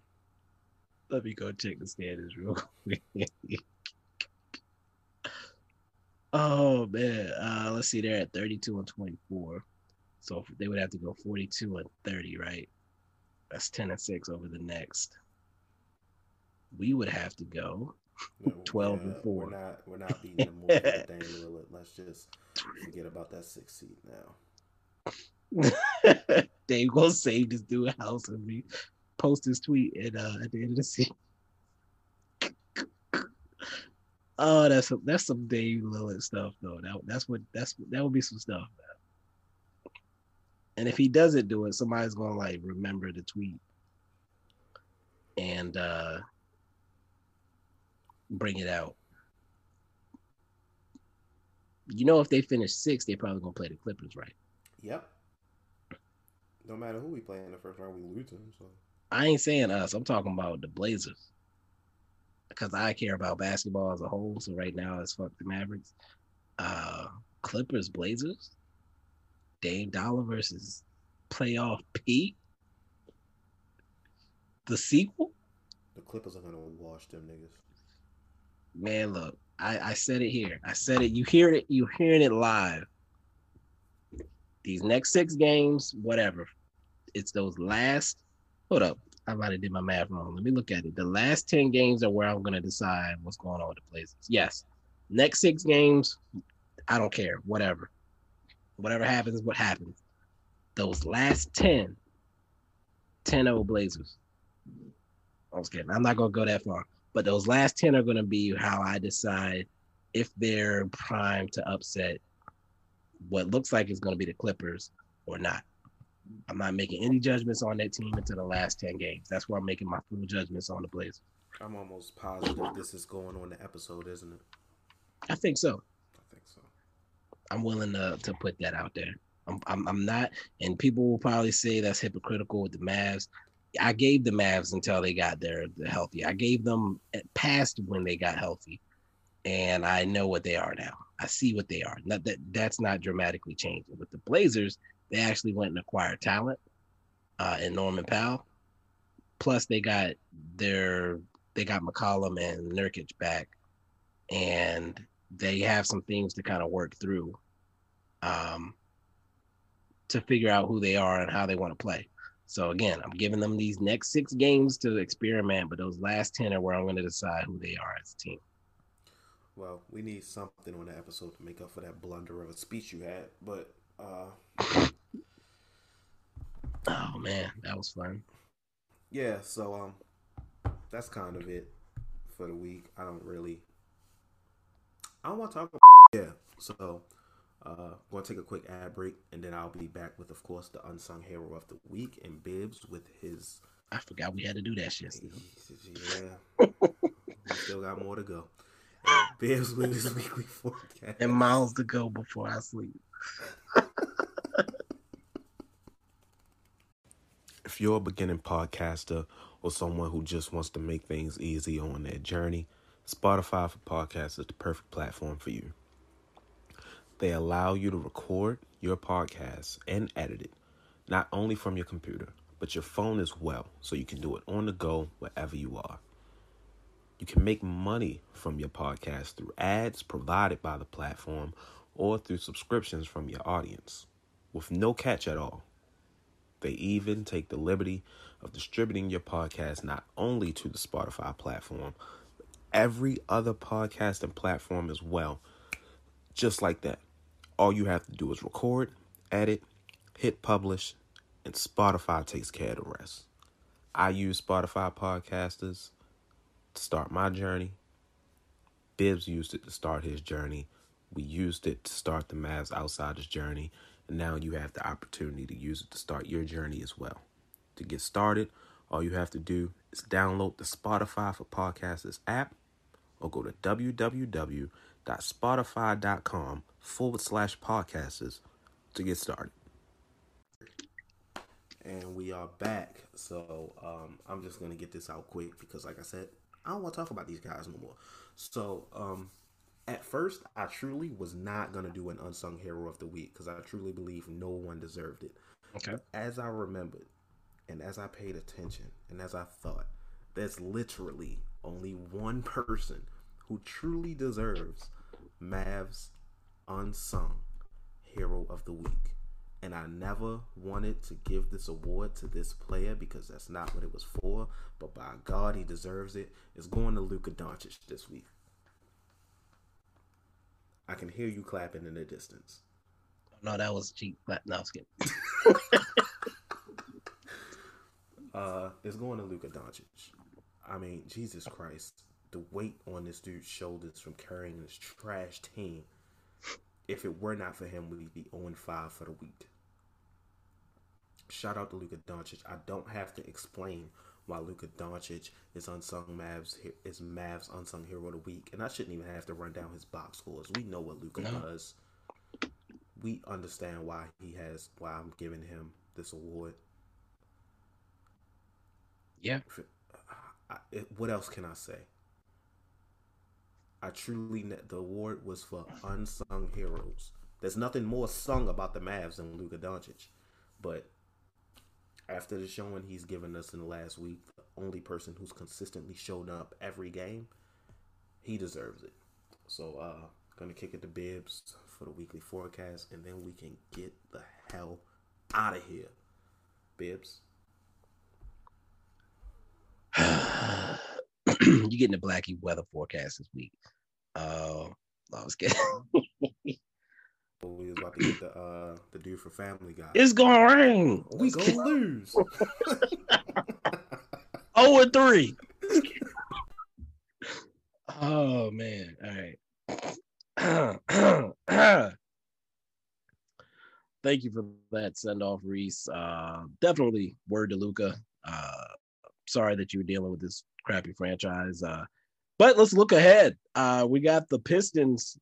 let me go check the standings real quick. oh man, uh, let's see. They're at 32 and 24, so they would have to go 42 and 30, right? That's 10 and six over the next. We would have to go. No, 12 and four. We're not. We're not beating them more than. Let's just forget about that six seed now. Dame gonna save this dude house and me post his tweet at uh at the end of the season. oh, that's some that's some Dame Lillard stuff though. That that's what that's that would be some stuff. Man. And if he doesn't do it, somebody's gonna like remember the tweet and uh bring it out. You know, if they finish six, they're probably gonna play the Clippers, right? Yep. No matter who we play in the first round, we lose to them. So I ain't saying us. I'm talking about the Blazers. Because I care about basketball as a whole. So right now it's fuck the Mavericks. Uh Clippers, Blazers. Dame Dolla versus playoff Pete. The sequel? the Clippers are gonna wash them niggas. Man, look, I, I said it here. I said it. You hear it, you hearing it live. These next six games, whatever. It's those last hold up. I might have did my math wrong. Let me look at it. The last 10 games are where I'm gonna decide what's going on with the Blazers. Yes. Next six games, I don't care. Whatever. Whatever happens, what happens. Those last 10, 10 0 Blazers. I was kidding. I'm not gonna go that far. But those last 10 are gonna be how I decide if they're primed to upset what looks like is gonna be the Clippers or not. I'm not making any judgments on that team until the last 10 games. That's where I'm making my full judgments on the Blazers. I'm almost positive this is going on the episode, isn't it? I think so. I think so. I'm willing to, to put that out there. I'm, I'm, I'm not, and people will probably say that's hypocritical with the Mavs. I gave the Mavs until they got their the healthy. I gave them past when they got healthy, and I know what they are now. I see what they are. Not that that's not dramatically changing. With the Blazers, they actually went and acquired talent uh, in Norman Powell. Plus, they got their they got McCollum and Nurkic back, and they have some things to kind of work through um, to figure out who they are and how they want to play. So again, I'm giving them these next six games to experiment, but those last ten are where I'm going to decide who they are as a team. Well, we need something on the episode to make up for that blunder of a speech you had, but uh Oh man, that was fun. Yeah, so um that's kind of it for the week. I don't really I don't want to talk about yeah. So uh going to take a quick ad break and then I'll be back with of course the unsung hero of the week and Bibs with his I forgot we had to do that shit. Yeah. we still got more to go. And Bibs with his weekly forecast. And miles to go before I sleep. if you're a beginning podcaster or someone who just wants to make things easy on their journey, Spotify for Podcasts is the perfect platform for you. They allow you to record your podcast and edit it, not only from your computer, but your phone as well, so you can do it on the go wherever you are. You can make money from your podcast through ads provided by the platform or through subscriptions from your audience with no catch at all. They even take the liberty of distributing your podcast not only to the Spotify platform, but every other podcasting platform as well. Just like that. All you have to do is record, edit, hit publish, and Spotify takes care of the rest. I use Spotify podcasters to start my journey. Bibs used it to start his journey. We used it to start the Mavs Outsiders journey. And now you have the opportunity to use it to start your journey as well. To get started, all you have to do is download the Spotify for Podcasters app or go to www.spotify.com forward slash podcasters to get started. And we are back. So um, I'm just going to get this out quick because, like I said, I don't want to talk about these guys no more. So, um, at first, I truly was not gonna do an unsung hero of the week because I truly believe no one deserved it. Okay. As I remembered, and as I paid attention, and as I thought, there's literally only one person who truly deserves Mavs unsung hero of the week. And I never wanted to give this award to this player because that's not what it was for. But by God, he deserves it. It's going to Luka Doncic this week. I can hear you clapping in the distance. No, that was cheap. But no, I was kidding. uh, it's going to Luka Doncic. I mean, Jesus Christ, the weight on this dude's shoulders from carrying this trash team. If it were not for him, we'd be 0 5 for the week. Shout out to Luka Doncic. I don't have to explain why Luka Doncic is unsung Mavs is Mavs unsung hero of the week, and I shouldn't even have to run down his box scores. We know what Luka no. does. We understand why he has why I'm giving him this award. Yeah. I, I, what else can I say? I truly the award was for unsung heroes. There's nothing more sung about the Mavs than Luka Doncic, but after the showing he's given us in the last week, the only person who's consistently showed up every game, he deserves it. So, uh, gonna kick it to Bibs for the weekly forecast, and then we can get the hell out of here. Bibs. you getting the Blackie weather forecast this week. Uh, I was kidding. We was about to get the uh the dude for Family Guy. It's gonna rain. We gonna lose. oh and three. oh man. All right. Thank you for that send off, Reese. Uh, definitely word to Luka. Uh, sorry that you were dealing with this crappy franchise. Uh, but let's look ahead. Uh, we got the Pistons.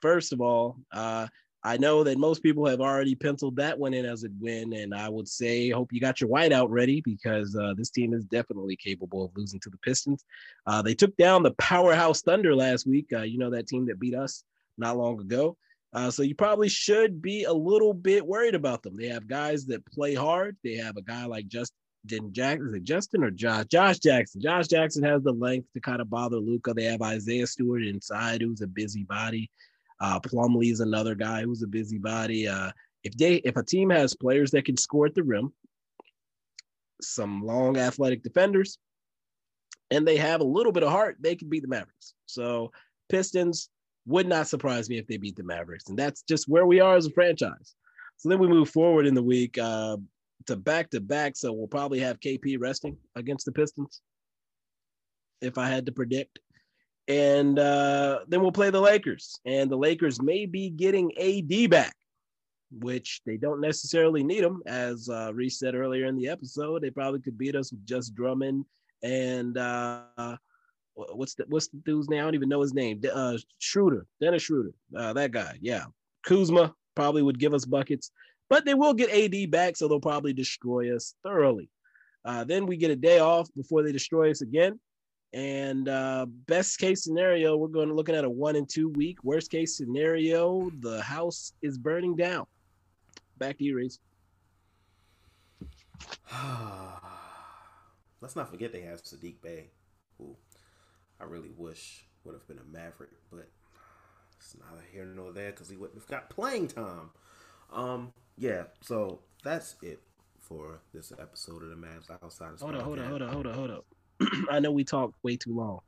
First of all, uh, I know that most people have already penciled that one in as a win, and I would say hope you got your whiteout ready because uh, this team is definitely capable of losing to the Pistons. Uh, they took down the powerhouse Thunder last week. Uh, you know that team that beat us not long ago. Uh, so you probably should be a little bit worried about them. They have guys that play hard. They have a guy like Justin Jackson. Justin or Josh? Josh Jackson. Josh Jackson has the length to kind of bother Luka. They have Isaiah Stewart inside, who's a busybody. Uh, Plumlee is another guy who's a busybody. Uh, if they if a team has players that can score at the rim, some long athletic defenders, and they have a little bit of heart, they can beat the Mavericks. So Pistons would not surprise me if they beat the Mavericks, and that's just where we are as a franchise. So then we move forward in the week uh, to back to back. So we'll probably have KP resting against the Pistons, if I had to predict and uh, then we'll play the Lakers. And the Lakers may be getting AD back, which they don't necessarily need him. As uh, Reese said earlier in the episode, they probably could beat us with just Drummond and uh, what's the what's the dude's name? I don't even know his name. Uh, Schroeder, Dennis Schroeder, uh, that guy. Yeah, Kuzma probably would give us buckets, but they will get AD back, so they'll probably destroy us thoroughly. Uh, then we get a day off before they destroy us again. And uh, best case scenario, we're going to looking at a one and two week. Worst case scenario, the house is burning down. Back to you, Reese. Let's not forget they have Saddiq Bey, who I really wish would have been a Maverick, but it's neither here nor there because he wouldn't have got playing time. Um, yeah, so that's it for this episode of the Mavs Outside. Hold on, hold on, hold on, hold on, hold on. I know we talked way too long,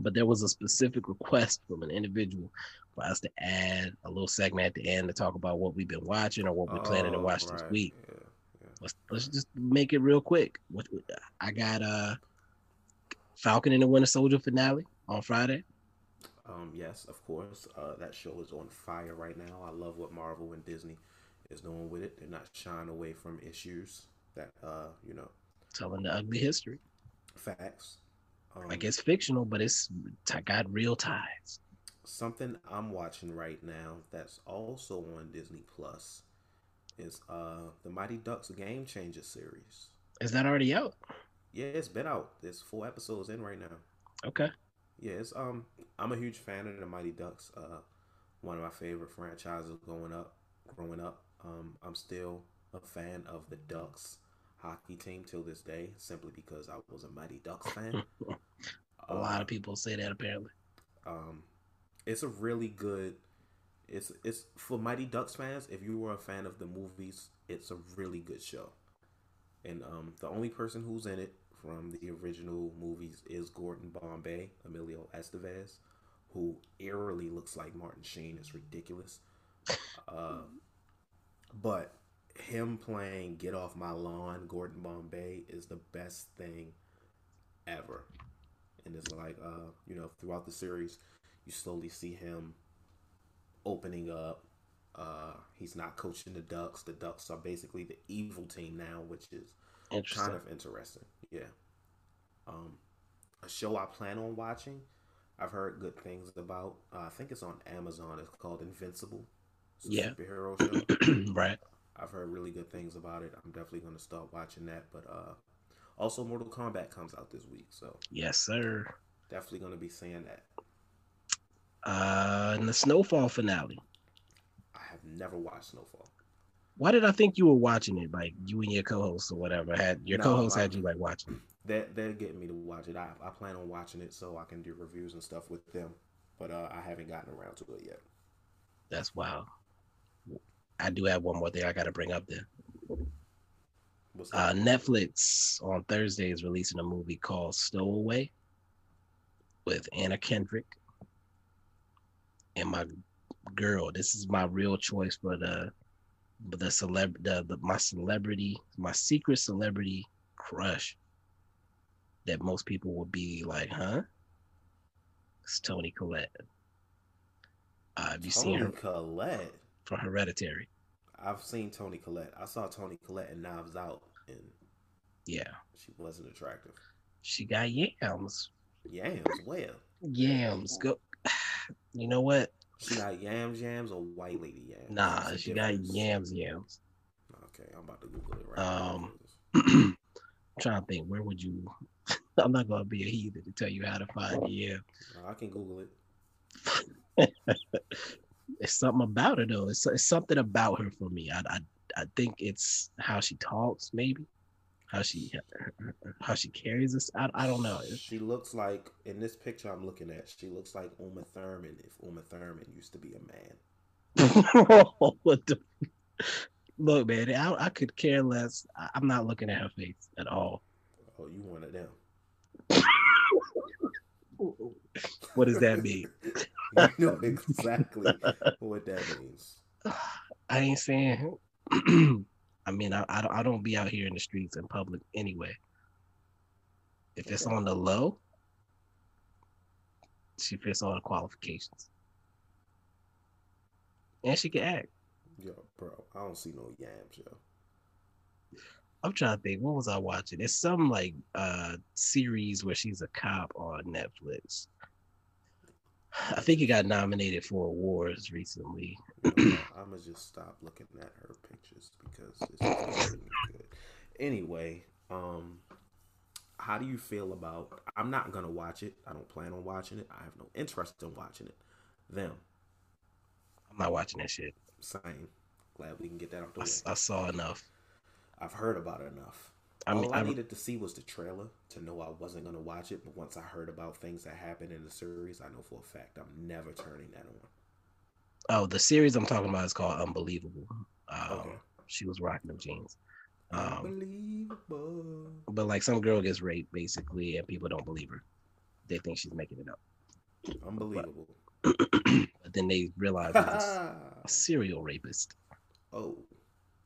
but there was a specific request from an individual for us to add a little segment at the end to talk about what we've been watching or what we're planning to oh, watch right. this week. Yeah, yeah. Let's let's just make it real quick. What I got uh Falcon and the Winter Soldier finale on Friday. Um, yes, of course. Uh, that show is on fire right now. I love what Marvel and Disney is doing with it. They're not shying away from issues that uh, you know, telling the ugly history. Facts. Um, I guess fictional, but it's got real ties. Something I'm watching right now that's also on Disney Plus is uh the Mighty Ducks Game Changer series. Is that already out? Yeah, it's been out. There's four episodes in right now. Okay. Yeah, it's um I'm a huge fan of the Mighty Ducks. Uh one of my favorite franchises growing up growing up. Um I'm still a fan of the Ducks hockey team till this day, simply because I was a Mighty Ducks fan. a um, lot of people say that apparently. Um, it's a really good. It's it's for Mighty Ducks fans. If you were a fan of the movies, it's a really good show. And um, the only person who's in it from the original movies is Gordon Bombay, Emilio Estevez, who eerily looks like Martin Sheen. It's ridiculous. Uh, but him playing Get Off My Lawn, Gordon Bombay, is the best thing ever. And it's like, uh, you know, throughout the series, you slowly see him opening up. Uh, he's not coaching the Ducks. The Ducks are basically the evil team now, which is kind of interesting. Yeah. Um, a show I plan on watching. I've heard good things about. Uh, I think it's on Amazon. It's called Invincible. It's yeah. superhero show. right. I've heard really good things about it. I'm definitely going to start watching that. But uh, also, Mortal Kombat comes out this week, so yes, sir. Definitely going to be seeing that. Uh, in the Snowfall finale. I have never watched Snowfall. Why did I think you were watching it? Like you and your co-host or whatever had your no, co-host I, had you like watching. They're they're getting me to watch it. I I plan on watching it so I can do reviews and stuff with them, but uh, I haven't gotten around to it yet. That's wild. I do have one more thing I got to bring up there. Uh, Netflix on Thursday is releasing a movie called Stowaway with Anna Kendrick and my girl. This is my real choice for the the celeb the, the my celebrity my secret celebrity crush that most people would be like, huh? It's Toni Collette. Uh, have you Toni seen her? Collette for Hereditary. I've seen Toni Collette. I saw Toni Collette in Knives Out, and yeah, she wasn't attractive. She got yams. Yams, well. Yams. Go. You know what? She got yams, yams, or white lady yams? Nah, she got yams, yams. Okay, I'm about to Google it right Um, now. I'm trying to think, where would you? I'm not gonna be a heathen to tell you how to find the yam. I can Google it. It's something about her though. It's, it's something about her for me. I, I I think it's how she talks, maybe how she how she carries us. I, I don't know. She looks like in this picture I'm looking at. She looks like Uma Thurman if Uma Thurman used to be a man. what the? Look, man, I, I could care less. I, I'm not looking at her face at all. Oh, you one of them. What does that mean? you know exactly what that means. I ain't saying. I mean, I, I don't I don't be out here in the streets in public anyway. If it's on the low, she fits all the qualifications, and she can act. Yo, bro, I don't see no yams, yo. I'm trying to think. What was I watching? It's some like uh series where she's a cop on Netflix. I think it got nominated for awards recently. I'm gonna just stop looking at her pictures because it's not good. Anyway, um, how do you feel about? I'm not gonna watch it. I don't plan on watching it. I have no interest in watching it. Them, I'm not watching that shit. same. Glad we can get that out the I, way. I saw enough. I've heard about it enough. I mean, All I I'm- needed to see was the trailer to know I wasn't gonna watch it. But once I heard about things that happened in the series, I know for a fact I'm never turning that on. Oh, the series I'm talking about is called Unbelievable. Um, Okay. She was rocking them jeans. Um, Unbelievable. but like some girl gets raped basically, and people don't believe her. They think she's making it up. Unbelievable. but then they realize it's a serial rapist. oh,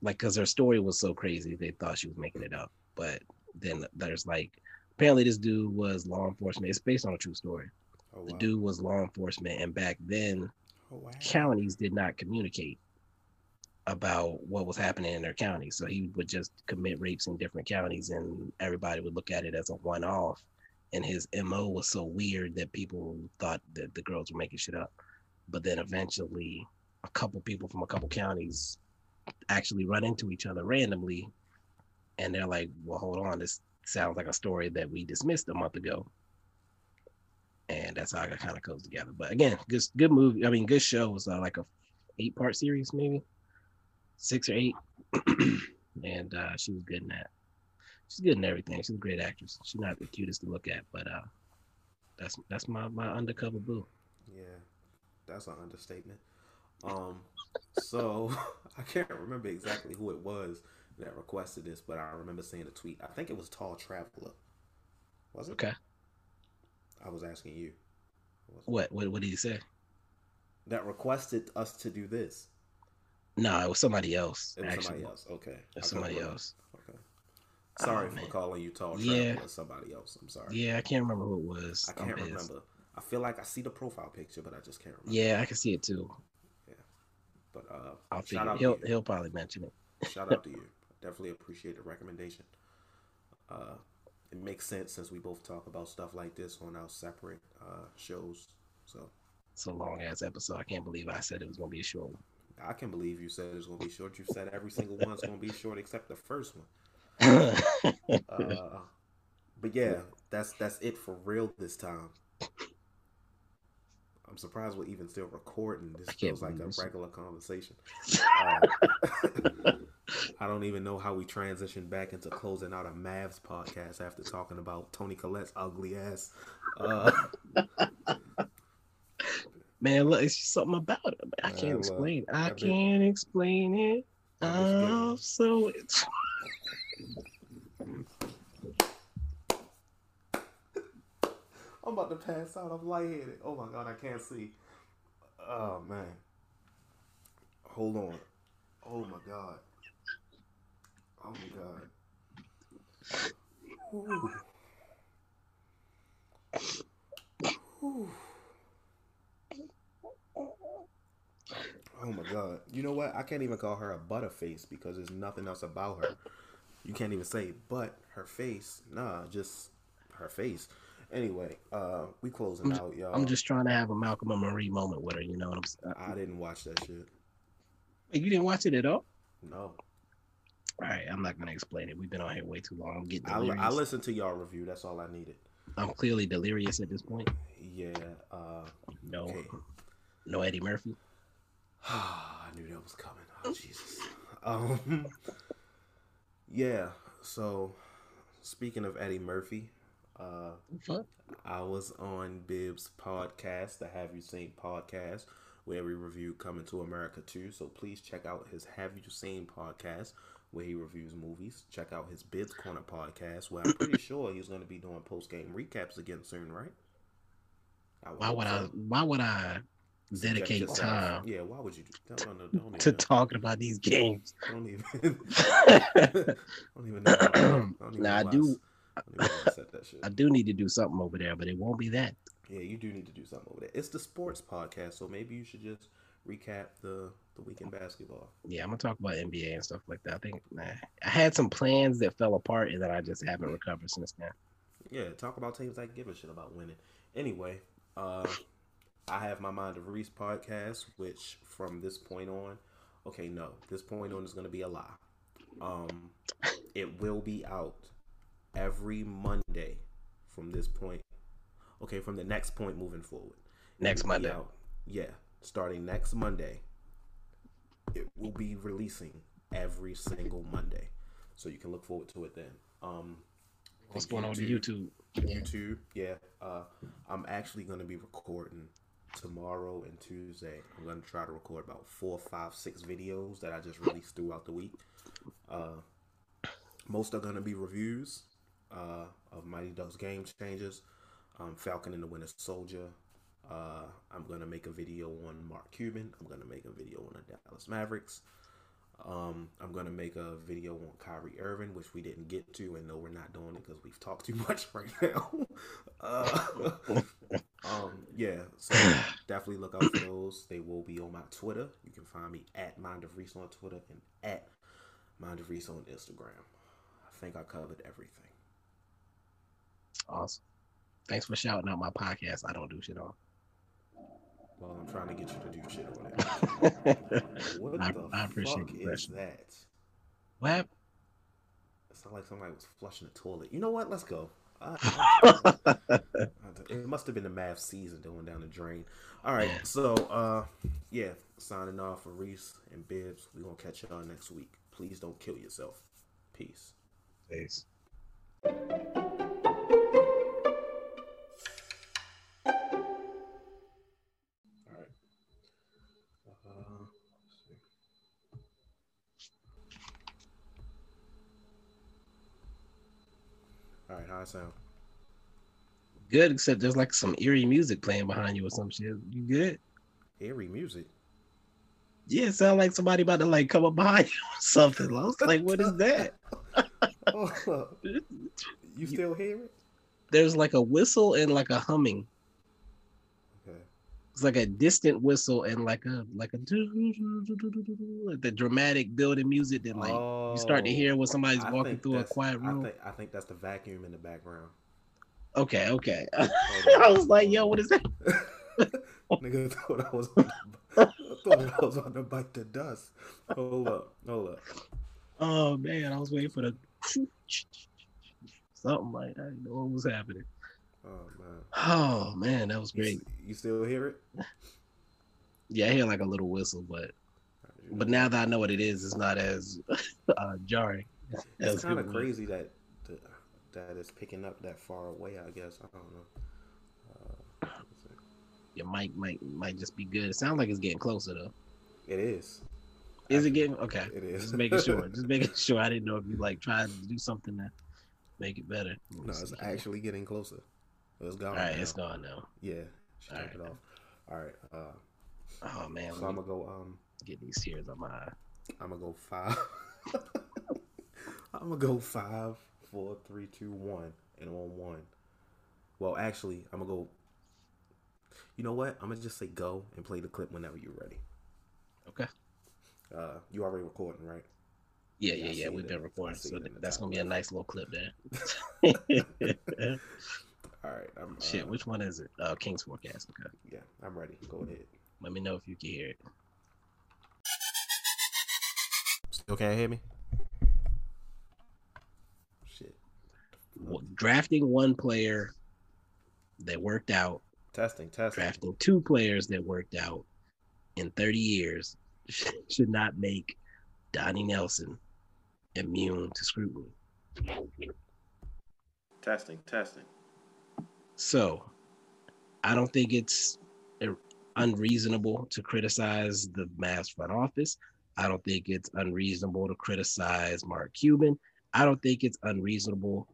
Like, because her story was so crazy, they thought she was making it up. But then there's like, apparently this dude was law enforcement. It's based on a true story. oh The dude was law enforcement, and back then Oh, wow. counties did not communicate about what was happening in their county. So he would just commit rapes in different counties and everybody would look at it as a one off. And his MO was so weird that people thought that the girls were making shit up. But then eventually, a couple people from a couple counties actually run into each other randomly. And they're like, well, hold on, this sounds like a story that we dismissed a month ago. And that's how it kind of goes together. But again, good, good movie. I mean, good show. Was uh, like a eight part series, maybe six or eight. and uh, she was good in that. She's good in everything. She's a great actress. She's not the cutest to look at, but uh, that's that's my my undercover boo. Yeah, that's an understatement. Um, so I can't remember exactly who it was that requested this, but I remember seeing a tweet. I think it was Tall Traveler. Was it? Okay. I was asking you. What what what did he say? That requested us to do this. No, it was somebody else. It was actually, somebody else. Okay. It was somebody remember. else. Okay. Sorry Oh, for man. calling you Tall Yeah. Traveler. Somebody else. I'm sorry. Yeah, I can't remember who it was. I can't remember. I feel like I see the profile picture, but I just can't remember. Yeah, I can see it too. Yeah. But uh, I'll shout figure. out He'll to you. he'll probably mention it. Shout out to you. Definitely appreciate the recommendation. Uh, it makes sense since we both talk about stuff like this on our separate uh, shows. So It's a long ass episode. I can't believe I said it was gonna be a short one. I can believe you said it's going to be short. You said every single one's going to be short except the first one. Uh, but yeah, that's that's it for real this time. I'm surprised we're even still recording. This feels like a this. regular conversation. Uh, I don't even know how we transitioned back into closing out a Mavs podcast after talking about Toni Collette's ugly ass. Uh, Man, look, it's just something about it. I can't look, explain. I can't explain it. that bitch getting- I'm so it's I'm about to pass out. I'm lightheaded. Oh my god, I can't see. Oh man. Hold on. Oh my god. Oh my god. Ooh. Ooh. Oh my god. You know what? I can't even call her a butterface because there's nothing else about her. You can't even say but her face. Nah, just her face. Anyway, uh, we closing I'm, out, y'all. I'm just trying to have a Malcolm and Marie moment with her. You know what I'm saying? I didn't watch that shit. You didn't watch it at all? No, All right, I'm not gonna explain it. We've been on here way too long. I'm getting I. I listened to y'all review. That's all I needed. I'm clearly delirious at this point. Yeah. Uh, No, okay. no Eddie Murphy. I knew that was coming. Oh Jesus. Um. Yeah. So, speaking of Eddie Murphy, uh. I was on Bibs podcast, the Have You Seen podcast, where we review Coming to America too. So please check out his Have You Seen podcast, where he reviews movies. Check out his Bibs Corner podcast, where I'm pretty sure he's going to be doing post game recaps again soon, right? Why would I? Why would I dedicate time Yeah, why would you do? Don't, don't, don't, to talking about these games? don't even, don't even know. I don't even know do- I don't even know why I that shit. I do need to do something over there, but it won't be that. Yeah, you do need to do something over there. It's the sports podcast, so maybe you should just recap the the weekend basketball. Yeah, I'm gonna talk about NBA and stuff like that. I think nah, I had some plans that fell apart and that I just haven't recovered since then. Yeah, talk about teams I give a shit about winning. Anyway, uh, I have my Mind of Reese podcast, which from this point on, okay, no, this point on is going to be a lie. Um, it will be out every Monday from this point. Okay, from the next point moving forward. Next Monday. out. Yeah, starting next Monday, it will be releasing every single Monday, so you can look forward to it then. Um, What's going on with YouTube? YouTube. Yeah. Uh, I'm actually going to be recording tomorrow and Tuesday. I'm going to try to record about four, five, six videos that I just released throughout the week. Uh, most are going to be reviews uh, of Mighty Ducks Game Changers, um, Falcon and the Winter Soldier. Uh, I'm to make a video on Mark Cuban. I'm to make a video on the Dallas Mavericks. Um, I'm gonna make a video on Kyrie Irving, which we didn't get to, and no, we're not doing it because we've talked too much right now. uh, um, yeah, so definitely look out for those. They will be on my Twitter. You can find me at Mind of Reese on Twitter and at Mind of Reese on Instagram. I think I covered everything. Awesome. Thanks for shouting out my podcast. I don't do shit on. Well, I'm trying to get you to do shit on it. What I- the I appreciate fuck is that? What? happened? It sounded like somebody was flushing the toilet. You know what? Let's go. I- I- it must have been the Mavs season going down the drain. All right, so uh, yeah, signing off for Reese and Bibs. We're gonna catch y'all next week. Please don't kill yourself. Peace. Peace. How I sound? Good, except there's like some eerie music playing behind you or some shit. You good? Eerie music. Yeah, it sound like somebody about to like come up behind you or something. I was like, what is that? You still hear it? There's like a whistle and like a humming. It's like a distant whistle and like a like a like the dramatic building music that like you start to hear oh, when somebody's Oh, I walking through a quiet I room. think, I think that's the vacuum in the background. Okay, okay. I was like, yo, what is that? Nigga thought I was on the, I thought I was on the bike to dust. Hold up, hold up. Oh man, I was waiting for the something like I didn't know what was happening. Oh man. Oh man, that was great. s- you still hear it? Yeah, I hear like a little whistle, but but now that I know what it is, it's not as uh, jarring. it's kind of crazy that that that it's picking up that far away. I guess I don't know. Uh. Your mic might might just be good. It sounds like it's getting closer though. it is. Is it getting okay? It is. Just making sure. Just making sure. I didn't know if you like tried to do something to make it better. No, it's actually getting closer. It's gone. all right. now. It's gone now. Yeah, she All it right. off. All right. Uh, Oh man, so I'm gonna go. Um, get these tears on my eye. I'm gonna go five. I'm gonna go five, four, three, two, one, and on one. Well, actually, I'm gonna go. You know what? I'm gonna just say go and play the clip whenever you're ready. Okay. Uh, you already recording, right? Yeah, Yeah, yeah, yeah. We've been recording, so it that's gonna be a nice little clip there. All right. I'm, Shit, uh, which one is it? Uh, King's forecast. Okay. Yeah, I'm ready. Go ahead. Let me know if you can hear it. Still can't hear me? Shit. W- Drafting one player that worked out, Testing, testing. drafting two players that worked out in 30 years should not make Donnie Nelson immune to scrutiny. Testing, testing. So, I don't think it's uh, unreasonable to criticize the Mavs front office. I don't think it's unreasonable to criticize Mark Cuban. I don't think it's unreasonable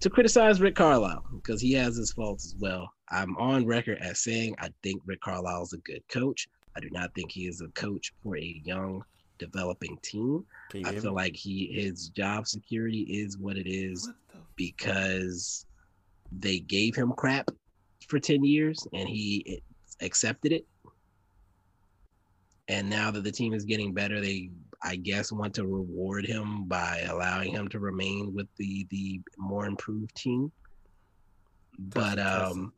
to criticize Rick Carlisle because he has his faults as well. I'm on record as saying I think Rick Carlisle is a good coach. I do not think he is a coach for a young developing team. I feel like he his job security is what it is because they gave him crap for 10 years and he accepted it. And now that the team is getting better, they I guess want to reward him by allowing him to remain with the the more improved team. But um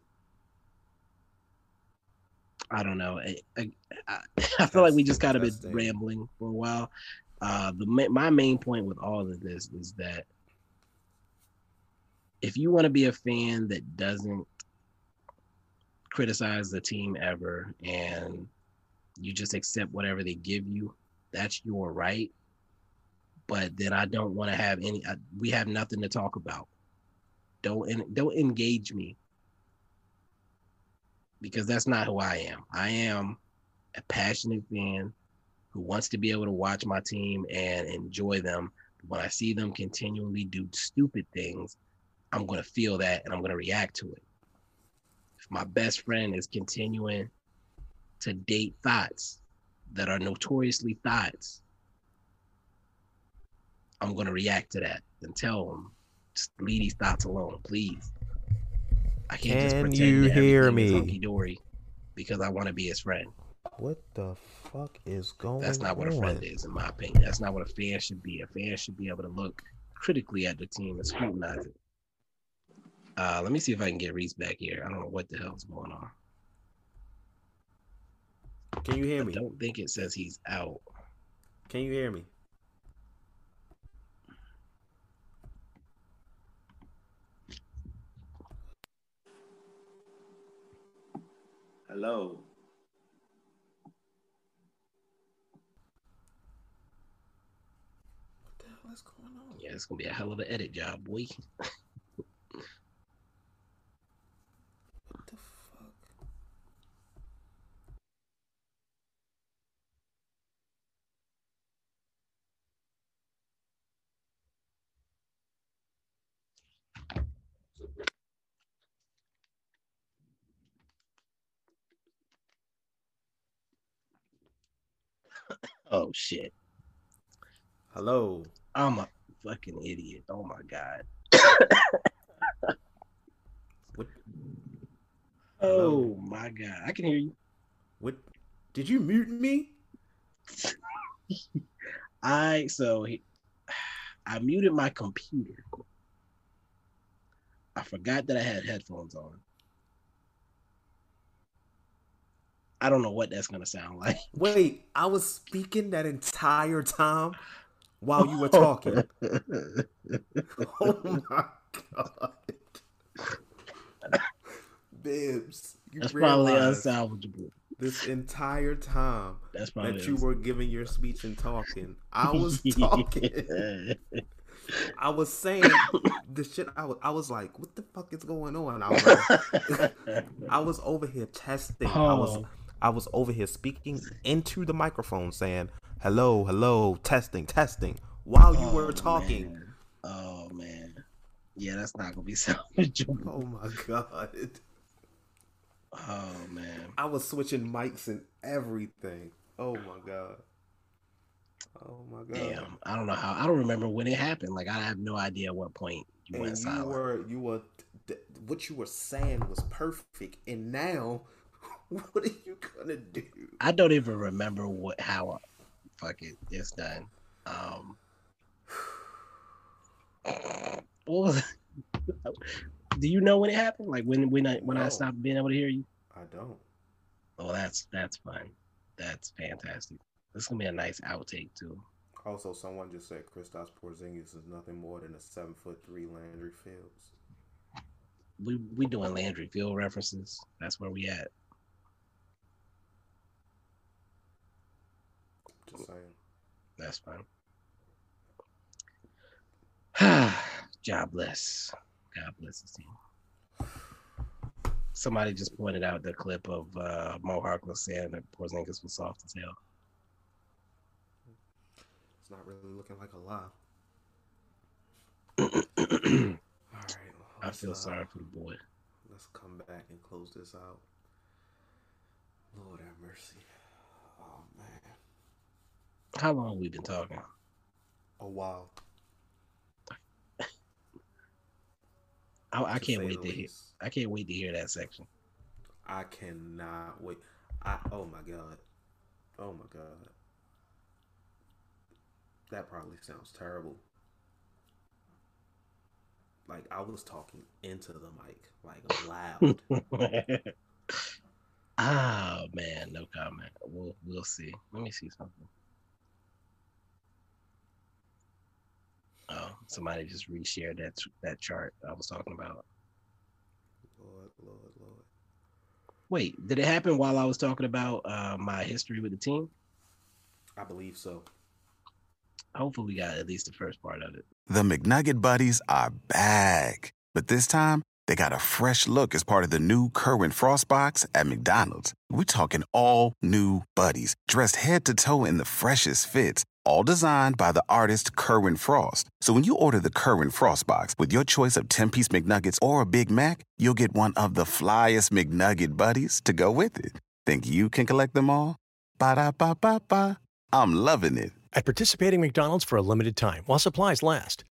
I don't know. I, I, I- I feel like we just kind of been rambling for a while. Uh, the my main point with all of this is that if you want to be a fan that doesn't criticize the team ever and you just accept whatever they give you, that's your right. But then I don't want to have any. I, we have nothing to talk about. Don't don't engage me because that's not who I am. I am a passionate fan who wants to be able to watch my team and enjoy them. When I see them continually do stupid things, I'm going to feel that and I'm going to react to it. If my best friend is continuing to date thoughts that are notoriously thoughts, I'm going to react to that and tell him, just leave these thoughts alone, please. I can't just Can pretend you that hear me? hunky dory because I want to be his friend. What the fuck is going on? That's not what a friend is, in my opinion. That's not what a fan should be. A fan should be able to look critically at the team and scrutinize it. Uh, let me see if I can get Reese back here. I don't know what the hell's going on. Can you hear me? I me? don't think it says he's out. Can you hear me? Hello. What the hell is going on? Yeah, it's gonna be a hell of an edit job, boy. Oh shit. Hello. I'm a fucking idiot. Oh my god. What? Oh my god. I can hear you. What? Did you mute me? I so he, I muted my computer. I forgot that I had headphones on. I don't know what that's gonna sound like. Wait, I was speaking that entire time while you were talking. oh my god. Bibs, you That's probably unsalvageable. this entire time That's that you were giving your speech and talking. I was talking. I was saying the shit. I was, I was like, "What the fuck is going on?" I was, like, I was over here testing. I was, Oh. I was over here speaking into the microphone, saying, "Hello, hello, testing, testing," while you were Oh, talking. man. Oh man. Yeah, that's not gonna be salvageable. Oh my god! Oh man. I was switching mics and everything. Oh my god! Oh my god! Damn. I don't know how I don't remember when it happened. Like I have no idea what point you and went you silent. were you were what you were saying was perfect and now what are you gonna do I don't even remember what how fuck it, it's done. Um what was Do you know when it happened? Like when when I when I stopped being able to hear you? I don't. Oh, that's that's fun. That's fantastic. This is gonna be a nice outtake too. Also, someone just said Kristaps Porzingis is nothing more than a seven foot three Landry Fields. We we doing Landry Field references. That's where we at. Just saying. That's fine. God bless. God bless the team. Somebody just pointed out the clip of uh, Mo Harkless saying that Porzingis was soft as hell. It's not really looking like a lie. All right. I feel uh, sorry for the boy. Let's come back and close this out. Lord have mercy. How long we been talking? A while. I, I can't wait to hear. I can't wait to hear that section. I cannot wait. I oh my god. Oh my god. That probably sounds terrible. Like I was talking into the mic, like loud. oh man, no comment. We'll we'll see. Let me see something. Oh, somebody just reshared that that chart I was talking about. Lord, Lord, Lord. Wait, did it happen while I was talking about uh, my history with the team? I believe so. Hopefully, we got at least the first part of it. The McNugget Buddies are back. But this time, they got a fresh look as part of the new Kerwin Frost box at McDonald's. We're talking all new buddies, dressed head to toe in the freshest fits, all designed by the artist Kerwin Frost. So when you order the Kerwin Frost box with your choice of 10 piece McNuggets or a Big Mac, you'll get one of the flyest McNugget buddies to go with it. Think you can collect them all? Ba da ba ba ba. I'm loving it. At participating McDonald's for a limited time while supplies last.